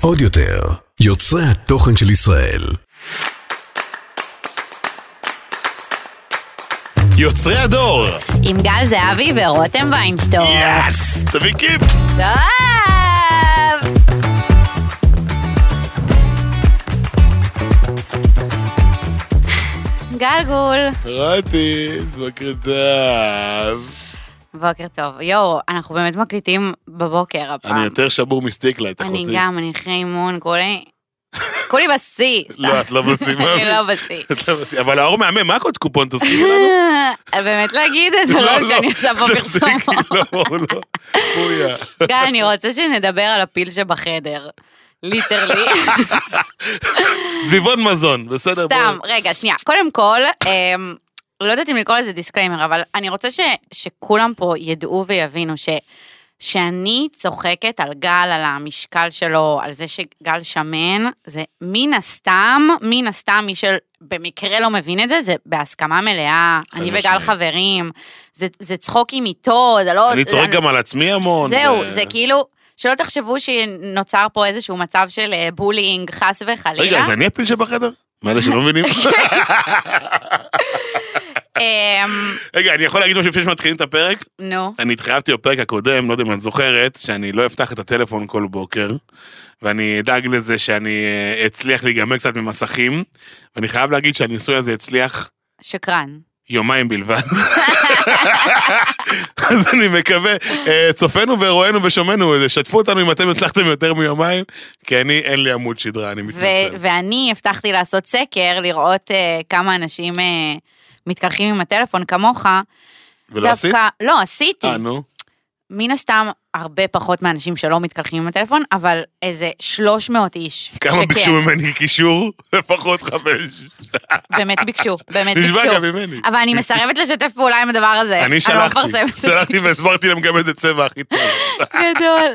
עוד יותר, יוצרי התוכן של ישראל. יוצרי הדור! עם גל זהבי ורותם ויינשטור. יאס! תביא קיפ! טוב! גלגול. רטיס, בוקר טוב. בוקר טוב. יואו, אנחנו באמת מקליטים בבוקר הפעם. אני יותר שבור מסטיקלייט, אני אחותי. גם, אני אחרי אימון, כולי... כולי בשיא. לא, את לא בשיא, אני. לא בשיא. לא בשיא. אבל האור מהמם, מה הקוד קופון? תזכירי לנו. באמת להגיד את זה, לא שאני עושה פה פרסומות. לא, לא. אני רוצה שנדבר על הפיל שבחדר. literally. דביבון מזון, בסדר? סתם. רגע, שנייה. קודם כל, אמ, לא יודעת אם לקרוא לזה disclaimer, אבל אני רוצה ש, שכולם פה ידעו ויבינו ש, שאני צוחקת על גל, על המשקל שלו, על זה שגל שמן, זה מן הסתם, מן הסתם, מי שבמקרה לא מבין את זה, זה בהסכמה מלאה. אני וגל משמעית. חברים, זה, זה צחוקים איתו, זה לא... אני צוחק גם על עצמי המון. זהו, ו- זה כאילו, שלא תחשבו שנוצר פה איזשהו מצב של אה, בולינג, חס וחלילה. רגע, אז אני הפיל שבחדר? מאלה שלא מבינים? אמ, רגע, אני יכול להגיד משהו לפני שמתחילים את הפרק? נו. אני התחייבתי בפרק הקודם, לא יודע אם את זוכרת, שאני לא אפתח את הטלפון כל בוקר, ואני אדאג לזה שאני אה, אצליח להיגמל קצת ממסכים, ואני חייב להגיד שהניסוי הזה הצליח שקרן. יומיים בלבד. אז אני מקווה, אה, צופינו ורואינו ושומענו, אה, שתפו אותנו אם אתם הצלחתם יותר מיומיים, כי אני, אין לי עמוד שדרה, אני מתנצל. ואני הבטחתי לעשות סקר, לראות כמה אנשים מתקלחים עם הטלפון כמוך. ולא עשית? לא, עשיתי. אה, נו. מן הסתם, הרבה פחות מאנשים שלא מתקלחים עם הטלפון, אבל איזה 300 איש. כמה שכן, ביקשו ממני קישור? לפחות חמש. באמת ביקשו, באמת ביקשו. גם ממני. אבל אני מסרבת לשתף פעולה עם הדבר הזה. אני לא שלחתי. שלחתי והסברתי להם גם איזה צבע הכי טוב. גדול.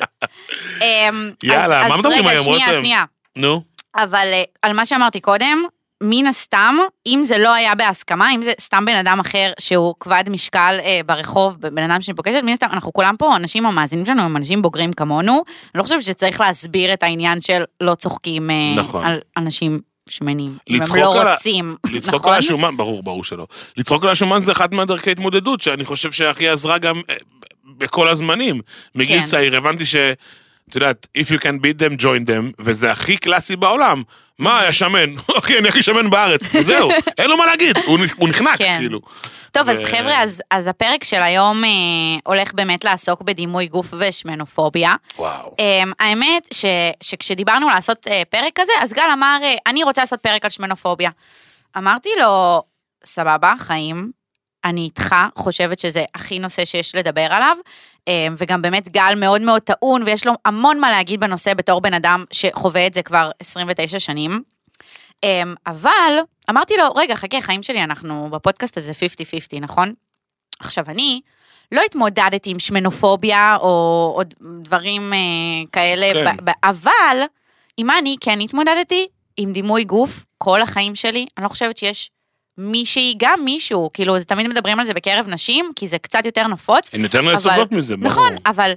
יאללה, מה מדברים היום, שנייה? שנייה. נו, אבל אה, על מה שאמרתי קודם, מן הסתם, אם זה לא היה בהסכמה, אם זה סתם בן אדם אחר שהוא כבד משקל אה, ברחוב, בן אדם שאני פוגשת, מן הסתם, אנחנו כולם פה, אנשים המאזינים שלנו הם אנשים בוגרים כמונו, אני לא חושבת שצריך להסביר את העניין של לא צוחקים אה, נכון. על אנשים שמנים, אם הם לא על רוצים, לצחוק נכון? על השומן, ברור, ברור שלא. לצחוק על השומן זה אחת מהדרכי התמודדות, שאני חושב שהכי עזרה גם אה, בכל הזמנים. מגיל כן. צעיר הבנתי ש... את יודעת, If you can beat them, join them, וזה הכי קלאסי בעולם. מה, היה שמן? אוקיי, אני הכי שמן בארץ. זהו, אין לו מה להגיד, הוא נחנק, כן. כאילו. טוב, אז חבר'ה, אז, אז הפרק של היום אה, הולך באמת לעסוק בדימוי גוף ושמנופוביה. וואו. Um, האמת ש, שכשדיברנו לעשות uh, פרק כזה, אז גל אמר, uh, אני רוצה לעשות פרק על שמנופוביה. אמרתי לו, סבבה, חיים, אני איתך, חושבת שזה הכי נושא שיש לדבר עליו, וגם באמת גל מאוד מאוד טעון, ויש לו המון מה להגיד בנושא בתור בן אדם שחווה את זה כבר 29 שנים. Um, אבל אמרתי לו, רגע, חכה, חיים שלי, אנחנו בפודקאסט הזה 50-50, נכון? עכשיו, אני לא התמודדתי עם שמנופוביה או עוד דברים אה, כאלה, כן. ב- ב- אבל עם מה אני כן התמודדתי? עם דימוי גוף כל החיים שלי. אני לא חושבת שיש מישהי, גם מישהו, כאילו, זה תמיד מדברים על זה בקרב נשים, כי זה קצת יותר נפוץ. הן יותר סובלות מזה, ברור. נכון, אבל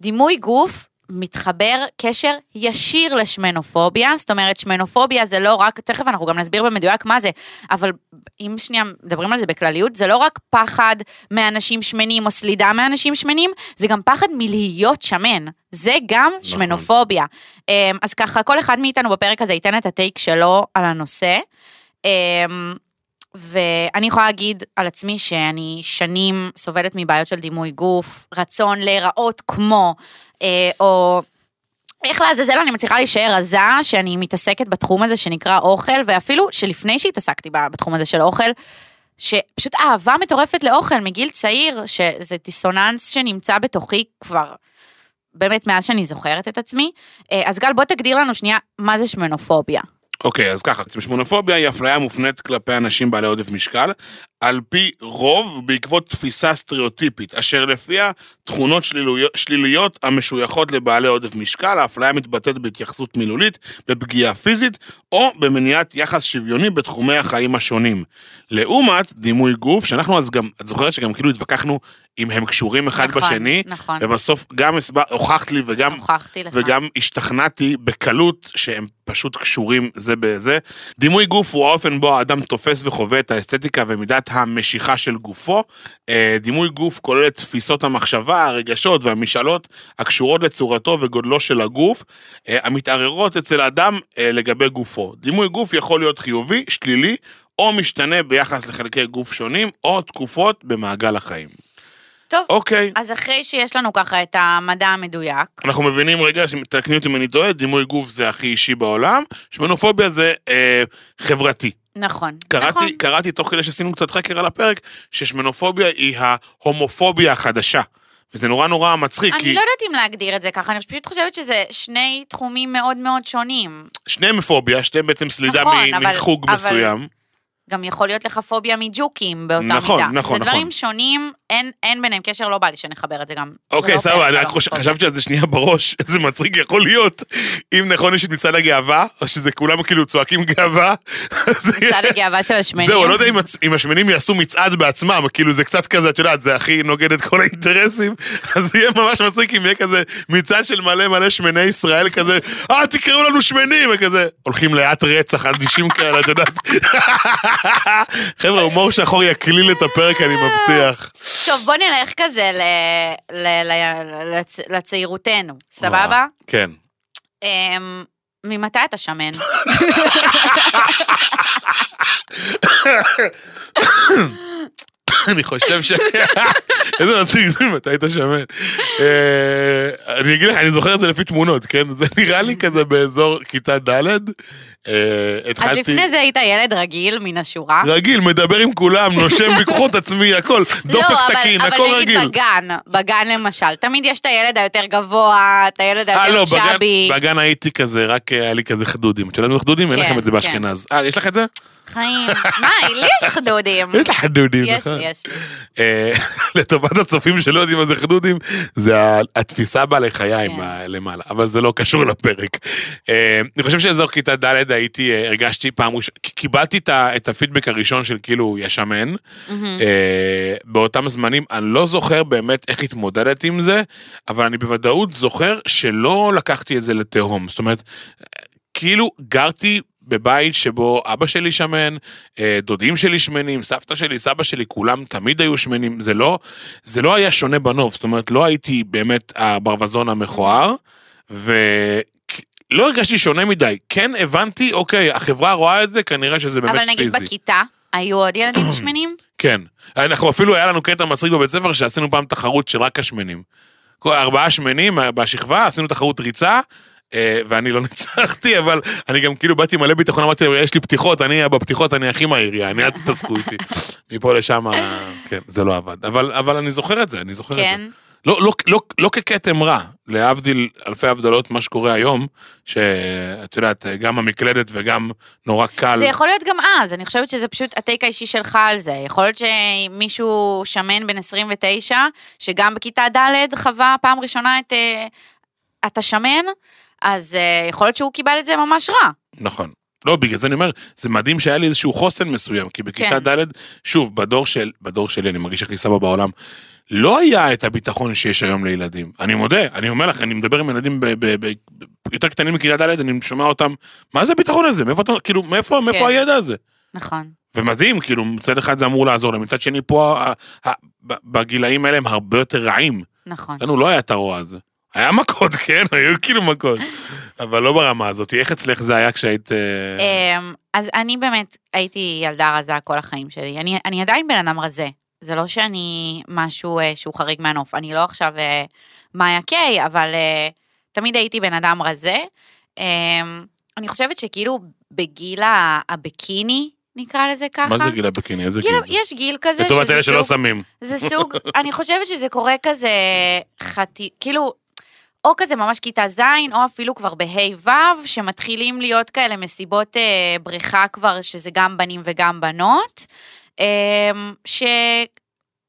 דימוי גוף מתחבר קשר ישיר לשמנופוביה, זאת אומרת שמנופוביה זה לא רק, תכף אנחנו גם נסביר במדויק מה זה, אבל אם שנייה מדברים על זה בכלליות, זה לא רק פחד מאנשים שמנים או סלידה מאנשים שמנים, זה גם פחד מלהיות שמן, זה גם נכון. שמנופוביה. אמ, אז ככה, כל אחד מאיתנו בפרק הזה ייתן את הטייק שלו על הנושא. ואני יכולה להגיד על עצמי שאני שנים סובלת מבעיות של דימוי גוף, רצון להיראות כמו, אה, או איך לעזאזל אני מצליחה להישאר רזה, שאני מתעסקת בתחום הזה שנקרא אוכל, ואפילו שלפני שהתעסקתי בתחום הזה של אוכל, שפשוט אהבה מטורפת לאוכל מגיל צעיר, שזה דיסוננס שנמצא בתוכי כבר באמת מאז שאני זוכרת את עצמי. אה, אז גל, בוא תגדיר לנו שנייה מה זה שמנופוביה. אוקיי, אז ככה, שמונופוביה היא אפליה מופנית כלפי אנשים בעלי עודף משקל, על פי רוב בעקבות תפיסה סטריאוטיפית, אשר לפיה תכונות שלילויות, שליליות המשויכות לבעלי עודף משקל, האפליה מתבטאת בהתייחסות מילולית, בפגיעה פיזית, או במניעת יחס שוויוני בתחומי החיים השונים. לעומת דימוי גוף, שאנחנו אז גם, את זוכרת שגם כאילו התווכחנו אם הם קשורים אחד נכון, בשני, נכון. ובסוף גם הסבר, הוכחת לי וגם הוכחתי לך. וגם השתכנעתי בקלות שהם פשוט קשורים זה בזה. דימוי גוף הוא האופן בו האדם תופס וחווה את האסתטיקה ומידת המשיכה של גופו. אה, דימוי גוף כולל את תפיסות המחשבה, הרגשות והמשאלות הקשורות לצורתו וגודלו של הגוף, אה, המתערערות אצל האדם אה, לגבי גופו. דימוי גוף יכול להיות חיובי, שלילי, או משתנה ביחס לחלקי גוף שונים, או תקופות במעגל החיים. טוב, אוקיי. אז אחרי שיש לנו ככה את המדע המדויק, אנחנו מבינים רגע, תקני אותי אם אני טועה, דימוי גוף זה הכי אישי בעולם, שמנופוביה זה אה, חברתי. נכון, קראתי, נכון. קראתי תוך כדי שעשינו קצת חקר על הפרק, ששמנופוביה היא ההומופוביה החדשה. וזה נורא נורא מצחיק, אני כי לא יודעת אם להגדיר את זה ככה, אני פשוט חושבת שזה שני תחומים מאוד מאוד שונים. שניהם פוביה, שניהם בעצם סלידה נכון, מ- אבל- מחוג אבל- מסוים. גם יכול להיות לך פוביה מג'וקים באותה נכון, מידה. נכון, זה דברים נכון. שונים, אין, אין ביניהם קשר, לא בא לי שנחבר את זה גם. אוקיי, לא סבבה, אני על רק. חשבתי על זה שנייה בראש, איזה מצחיק יכול להיות, אם נכון יש את מצעד הגאווה, או שזה כולם כאילו צועקים גאווה. מצעד הגאווה של השמנים. זהו, אני לא יודע אם אם השמנים יעשו מצעד בעצמם, כאילו זה קצת כזה, את יודעת, זה הכי נוגד את כל האינטרסים, אז יהיה ממש מצחיק אם יהיה כזה מצעד של מלא מלא שמני ישראל כזה, אה, תקראו לנו שמנים, וכזה, הולכים לאט רצח, אדישים כאלה, את יודעת. חבר'ה, הומור שחור יקליל את הפרק, אני מבטיח. טוב, בוא נלך כזה ל- ל- ל- לצ- לצעירותנו, סבבה? כן. אמ, ממתי אתה שמן? אני חושב ש... איזה מצחיק זה, מתי היית שמן? אה, אני אגיד לך, אני זוכר את זה לפי תמונות, כן? זה נראה לי כזה באזור כיתה ד'. אה, אז התחלתי... לפני זה היית ילד רגיל מן השורה. רגיל, מדבר עם כולם, נושם בכוחות עצמי, הכל, דופק לא, תקין, הכל אבל נגיד רגיל. בגן, בגן למשל, תמיד יש את הילד היותר גבוה, את הילד אה, היותר לא, בגן- שבי. בגן הייתי כזה, רק אה, היה לי כזה חדודים. את יודעת מה חדודים? אין כן, לכם את זה כן. באשכנז. אה, יש לך את זה? חיים. מה, לי יש חדודים. יש לך חדודים, יש, נכון? יש. אה, לטובת הצופים שלא יודעים מה זה חדודים, זה התפיסה בעלי חיים כן. למעלה, אבל זה לא קשור לפרק. אני חושב שאזור כיתה ד' הייתי, אה, הרגשתי פעם ראשונה, קיבלתי את הפידבק הראשון של כאילו, יש שמן. מהמם. אה, באותם זמנים, אני לא זוכר באמת איך התמודדתי עם זה, אבל אני בוודאות זוכר שלא לקחתי את זה לתהום. זאת אומרת, כאילו גרתי בבית שבו אבא שלי שמן, אה, דודים שלי שמנים, סבתא שלי, סבא שלי, כולם תמיד היו שמנים. זה לא, זה לא היה שונה בנוף, זאת אומרת, לא הייתי באמת הברווזון המכוער, ולא הרגשתי שונה מדי. כן הבנתי, אוקיי, החברה רואה את זה, כנראה שזה באמת אבל פיזי. נגיד בכיתה, היו עוד ילדים שמנים? כן. אנחנו אפילו, היה לנו קטע מצחיק בבית ספר שעשינו פעם תחרות של רק השמנים. ארבעה שמנים בשכבה, עשינו תחרות ריצה, אה, ואני לא ניצחתי, אבל אני גם כאילו באתי מלא ביטחון, אמרתי להם, יש לי פתיחות, אני בפתיחות אני הכי מהיר, אני אל תתעסקו איתי. מפה לשם, כן, זה לא עבד. אבל, אבל אני זוכר את זה, אני זוכר את כן. זה. לא, לא, לא, לא ככתם רע, להבדיל אלפי הבדלות מה שקורה היום, שאת יודעת, גם המקלדת וגם נורא קל. זה יכול להיות גם אז, אני חושבת שזה פשוט הטייק האישי שלך על זה. יכול להיות שמישהו שמן בן 29, שגם בכיתה ד' חווה פעם ראשונה את... אה, אתה שמן, אז אה, יכול להיות שהוא קיבל את זה ממש רע. נכון. לא, בגלל זה אני אומר, זה מדהים שהיה לי איזשהו חוסן מסוים, כי בכיתה כן. ד', שוב, בדור של, בדור שלי, אני מרגיש הכי סבא בעולם, לא היה את הביטחון שיש היום לילדים. אני מודה, אני אומר לך, אני מדבר עם ילדים ב, ב, ב, יותר קטנים מכיתה ד', אני שומע אותם, מה זה הביטחון הזה? מאיפה כאילו, מאיפה, מאיפה כן. הידע הזה? נכון. ומדהים, כאילו, מצד אחד זה אמור לעזור להם, מצד שני פה, ה, ה, ב- בגילאים האלה הם הרבה יותר רעים. נכון. לנו לא היה את הרוע הזה. היה מכות, כן, היו כאילו מכות. אבל לא ברמה הזאת. איך אצלך זה היה כשהיית... אה, אמ, אז אני באמת הייתי ילדה רזה כל החיים שלי. אני, אני עדיין בן אדם רזה. זה לא שאני משהו אה, שהוא חריג מהנוף. אני לא עכשיו אה, מאיה קיי, אבל תמיד הייתי בן אדם רזה. אמ, אני חושבת שכאילו בגיל ה- הביקיני, נקרא לזה ככה. מה זה גיל הביקיני? איזה גיל כאילו, זה? יש גיל כזה לטובת אלה שלא שמים. זה סוג, אני חושבת שזה קורה כזה חטי, כאילו, או כזה ממש כיתה ז', או אפילו כבר בה' ו', שמתחילים להיות כאלה מסיבות אה, בריכה כבר, שזה גם בנים וגם בנות, אה,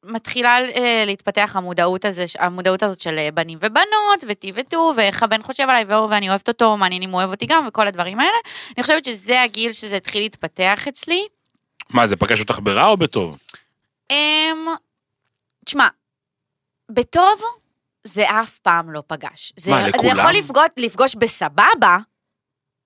שמתחילה אה, להתפתח המודעות, הזה, המודעות הזאת של אה, בנים ובנות, וטי וטו, ואיך הבן חושב עליי, ואור ואני אוהבת אותו, מעניין אם הוא אוהב אותי גם, וכל הדברים האלה. אני חושבת שזה הגיל שזה התחיל להתפתח אצלי. מה, זה פגש אותך ברע או בטוב? אמ... תשמע, בטוב, זה אף פעם לא פגש. זה, מה, זה לכולם? יכול לפגוש, לפגוש בסבבה,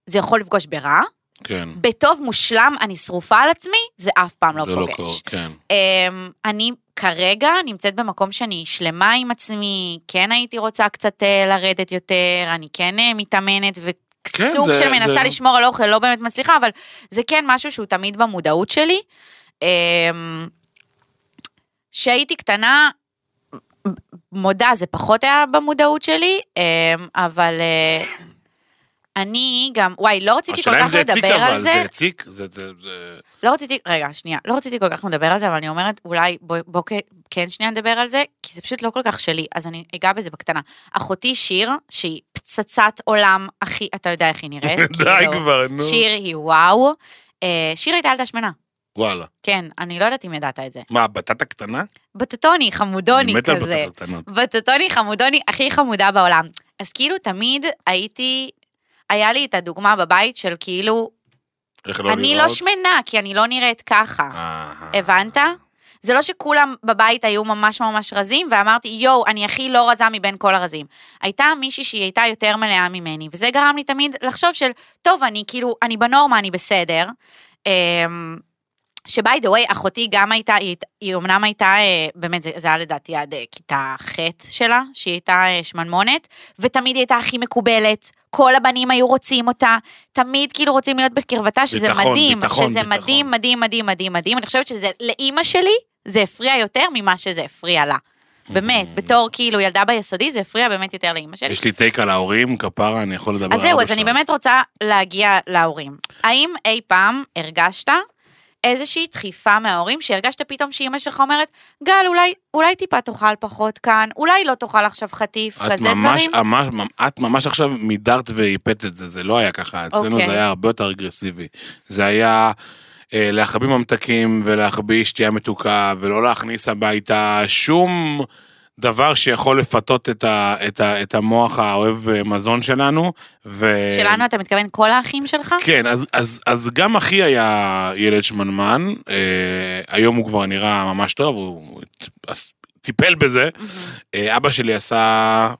זה יכול לפגוש ברע, כן. בטוב מושלם, אני שרופה על עצמי, זה אף פעם לא זה לא פוגש. קורה, כן. אמ, אני כרגע נמצאת במקום שאני שלמה עם עצמי, כן הייתי רוצה קצת אה, לרדת יותר, אני כן אה, מתאמנת כן, וסוג זה- של מנסה זה- לשמור על אוכל, לא באמת מצליחה, אבל זה כן משהו שהוא תמיד במודעות שלי. אמ, כשהייתי קטנה, מודה, זה פחות היה במודעות שלי, אמ, אבל אה, אני גם, וואי, לא רציתי כל השאלה אם כך זה הציק לדבר על אבל, זה. זה הציק? זה... זה- זה- לא רציתי, רגע, שנייה, לא רציתי כל כך לדבר על זה, אבל אני אומרת, אולי בוא, בוא כן שנייה נדבר על זה, כי זה פשוט לא כל כך שלי, אז אני אגע בזה בקטנה. אחותי שיר, שהיא פצצת עולם הכי, אתה יודע איך היא נראית. די כאילו, כבר, נו. שיר היא וואו. אה, שיר הייתה ילדה שמנה, וואלה. כן, אני לא יודעת אם ידעת את זה. מה, בטטה קטנה? בטטוני, חמודוני אני מת על כזה. בטטות קטנות. בטטוני חמודוני הכי חמודה בעולם. אז כאילו תמיד הייתי, היה לי את הדוגמה בבית של כאילו, איך לא אני לא לראות? שמנה, כי אני לא נראית ככה. אה, הבנת? זה לא שכולם בבית היו ממש ממש רזים, ואמרתי, יואו, אני הכי לא רזה מבין כל הרזים. הייתה מישהי שהיא הייתה יותר מלאה ממני, וזה גרם לי תמיד לחשוב של, טוב, אני כאילו, אני בנורמה, אני בסדר. שביי דה ווי, אחותי גם הייתה, היא, היא אמנם הייתה, אה, באמת, זה, זה היה לדעתי עד אה, כיתה ח' שלה, שהיא הייתה אה, שמנמונת, ותמיד היא הייתה הכי מקובלת, כל הבנים היו רוצים אותה, תמיד כאילו רוצים להיות בקרבתה, שזה ביטחון, מדהים, ביטחון, שזה ביטחון. מדהים, מדהים, מדהים, מדהים, מדהים, אני חושבת שזה, לאימא שלי, זה הפריע יותר ממה שזה הפריע לה. באמת, בתור כאילו ילדה ביסודי, זה הפריע באמת יותר לאימא שלי. יש לי טייק על ההורים, כפרה, אני יכול לדבר אז זהו, אז אני. באמת רוצה להגיע להורים. האם אי פעם הרגשת איזושהי דחיפה מההורים, שהרגשת פתאום שאימא שלך אומרת, גל, אולי, אולי טיפה תאכל פחות כאן, אולי לא תאכל עכשיו חטיף, את כזה ממש, דברים? ממש, את ממש עכשיו מידרת והיפת את זה, זה לא היה ככה, אצלנו אוקיי. זה היה הרבה יותר אגרסיבי. זה היה אה, להחביא ממתקים ולהחביא שתייה מתוקה, ולא להכניס הביתה שום דבר שיכול לפתות את, ה, את, ה, את המוח האוהב אה, מזון שלנו. ו... שלנו, אתה מתכוון כל האחים שלך? כן, אז, אז, אז גם אחי היה ילד שמנמן, אה, היום הוא כבר נראה ממש טוב, הוא, טיפל בזה. אה, אבא שלי עשה,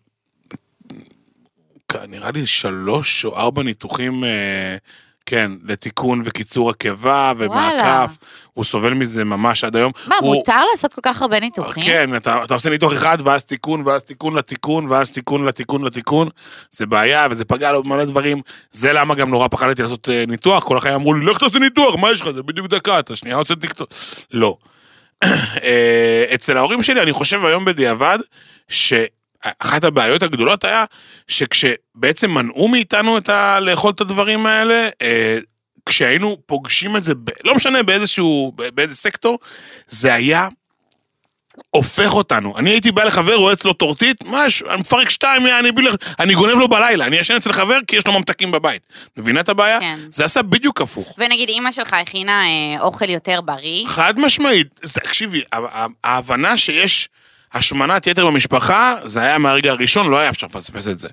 נראה לי שלוש או ארבע ניתוחים, אה, כן, לתיקון וקיצור הקיבה וואלה. הוא סובל מזה ממש עד היום. מה, הוא- מותר לעשות כל כך הרבה ניתוחים? כן, אתה, אתה עושה ניתוח אחד, ואז תיקון, ואז תיקון לתיקון, ואז תיקון לתיקון לתיקון. זה בעיה, וזה פגע לו במלא דברים. זה למה גם נורא פחדתי לעשות אה, ניתוח. כל החיים אמרו לי, לך תעשה ניתוח, מה יש לך? זה בדיוק דקה, אתה שנייה עושה טיקטוק. לא. אה, אצל ההורים שלי, אני חושב היום בדיעבד, שאחת הבעיות הגדולות היה, שכשבעצם מנעו מאיתנו את ה... לאכול את הדברים האלה, אה, כשהיינו פוגשים את זה, ב... לא משנה באיזשהו, באיזה סקטור, זה היה הופך אותנו. אני הייתי בא לחבר, רואה אצלו טורטית, משהו, אני מפרק שתיים, אני, בלי... אני גונב לו בלילה, אני ישן אצל חבר כי יש לו ממתקים בבית. מבינה את הבעיה? כן. זה עשה בדיוק הפוך. ונגיד אימא שלך הכינה אה, אוכל יותר בריא, חד משמעית, תקשיבי, ההבנה שיש השמנת יתר במשפחה, זה היה מהרגע הראשון, לא היה אפשר לפספס את זה.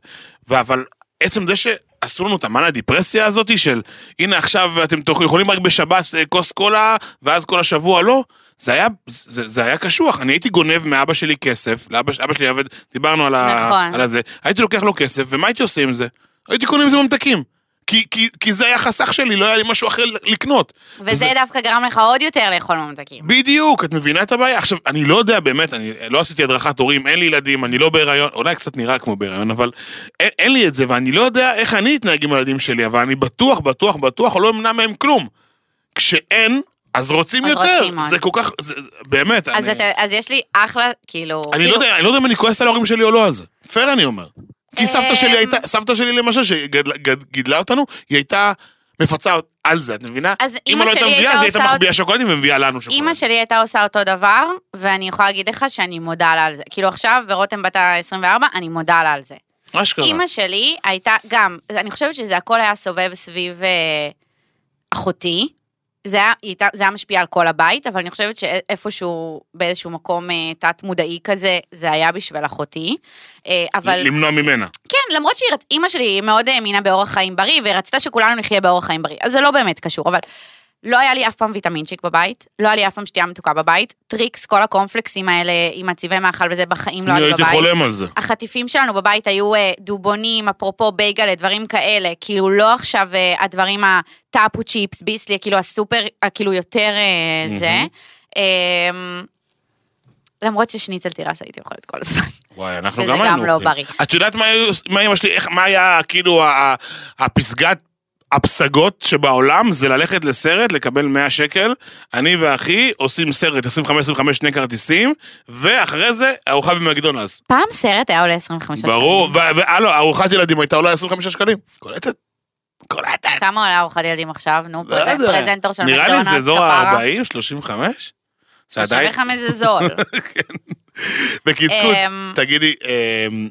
אבל עצם זה שעשו לנו את המאנה דיפרסיה הזאתי של, הנה עכשיו אתם יכולים רק בשבת אה, כוס קולה, ואז כל השבוע לא, זה היה, זה, זה היה קשוח. אני הייתי גונב מאבא שלי כסף, לאבא אבא שלי עבד, דיברנו על, ה, נכון. על הזה, הייתי לוקח לו כסף, ומה הייתי עושה עם זה? הייתי קונה עם זה ממתקים. כי, כי, כי זה היה חסך שלי, לא היה לי משהו אחר לקנות. וזה דווקא גרם לך עוד יותר לאכול ממתקים. בדיוק, את מבינה את הבעיה? עכשיו, אני לא יודע באמת, אני לא עשיתי הדרכת הורים, אין לי ילדים, אני לא בהיריון, אולי קצת נראה כמו בהיריון, אבל אין, אין לי את זה, ואני לא יודע איך אני אתנהג עם הילדים שלי, אבל אני בטוח, בטוח, בטוח, לא אמנע מהם כלום. כשאין, אז רוצים אז יותר. רוצים עוד. זה כל כך, זה, באמת, אז, אני, אתה, אז יש לי אחלה, כאילו... אני כאילו, לא יודע, אני לא יודע אם אני כועס על ההורים שלי או לא על זה. פייר אני אומר. כי סבתא שלי אמ- הייתה, סבתא שלי למשל, שגידלה אותנו, היא הייתה מפצה על זה, את מבינה? אז אם אימא לא הייתה שלי מביאה, הייתה אז היא הייתה עושה מחביאה שוקולדים ומביאה לנו שוקולד. אימא שלי הייתה עושה אותו דבר, ואני יכולה להגיד לך שאני מודה לה על זה. כאילו עכשיו, ורותם בת ה-24, אני מודה לה על זה. אשכרה. אימא שלי הייתה גם, אני חושבת שזה הכל היה סובב סביב אה, אחותי. זה היה, זה היה משפיע על כל הבית, אבל אני חושבת שאיפשהו, באיזשהו מקום אה, תת-מודעי כזה, זה היה בשביל אחותי. אה, אבל למנוע ממנה. כן, למרות שאימא שלי מאוד האמינה באורח חיים בריא, ורצתה שכולנו נחיה באורח חיים בריא, אז זה לא באמת קשור, אבל לא היה לי אף פעם ויטמינצ'יק בבית, לא היה לי אף פעם שתייה מתוקה בבית, טריקס, כל הקורנפלקסים האלה עם הצבעי מאכל וזה בחיים לא אני היה לי הייתי בבית. חולם על זה. החטיפים שלנו בבית היו אה, דובונים, אפרופו בייגלה, דברים כאלה, כאילו לא עכשיו אה, הדברים התפוצ'יפס, ביסלי, כאילו הסופר, אה, כאילו יותר זה. אה, למרות ששניצל תירס הייתי אוכלת כל הזמן. וואי, אנחנו שזה גם גם היינו לא אוכלים. בריא. את יודעת מה מה מה היה כאילו הפסגת הפסגות שבעולם זה ללכת לסרט, לקבל 100 שקל, אני ואחי עושים סרט, 25-25 שני כרטיסים, ואחרי זה ארוחה במקדונלדס. פעם סרט היה עולה 25 שקלים. ברור, והלו, ארוחת ילדים הייתה עולה 25 שקלים. קולטת? קולטת. כמה עולה ארוחת ילדים עכשיו? נו, לא. פרזנטור של נראה לי מקדונלדס, זה אזור כפרה. ה-40, 35? זה עדיין... 35 זה זול. בקיצקוץ, אמ, תגידי, אמ,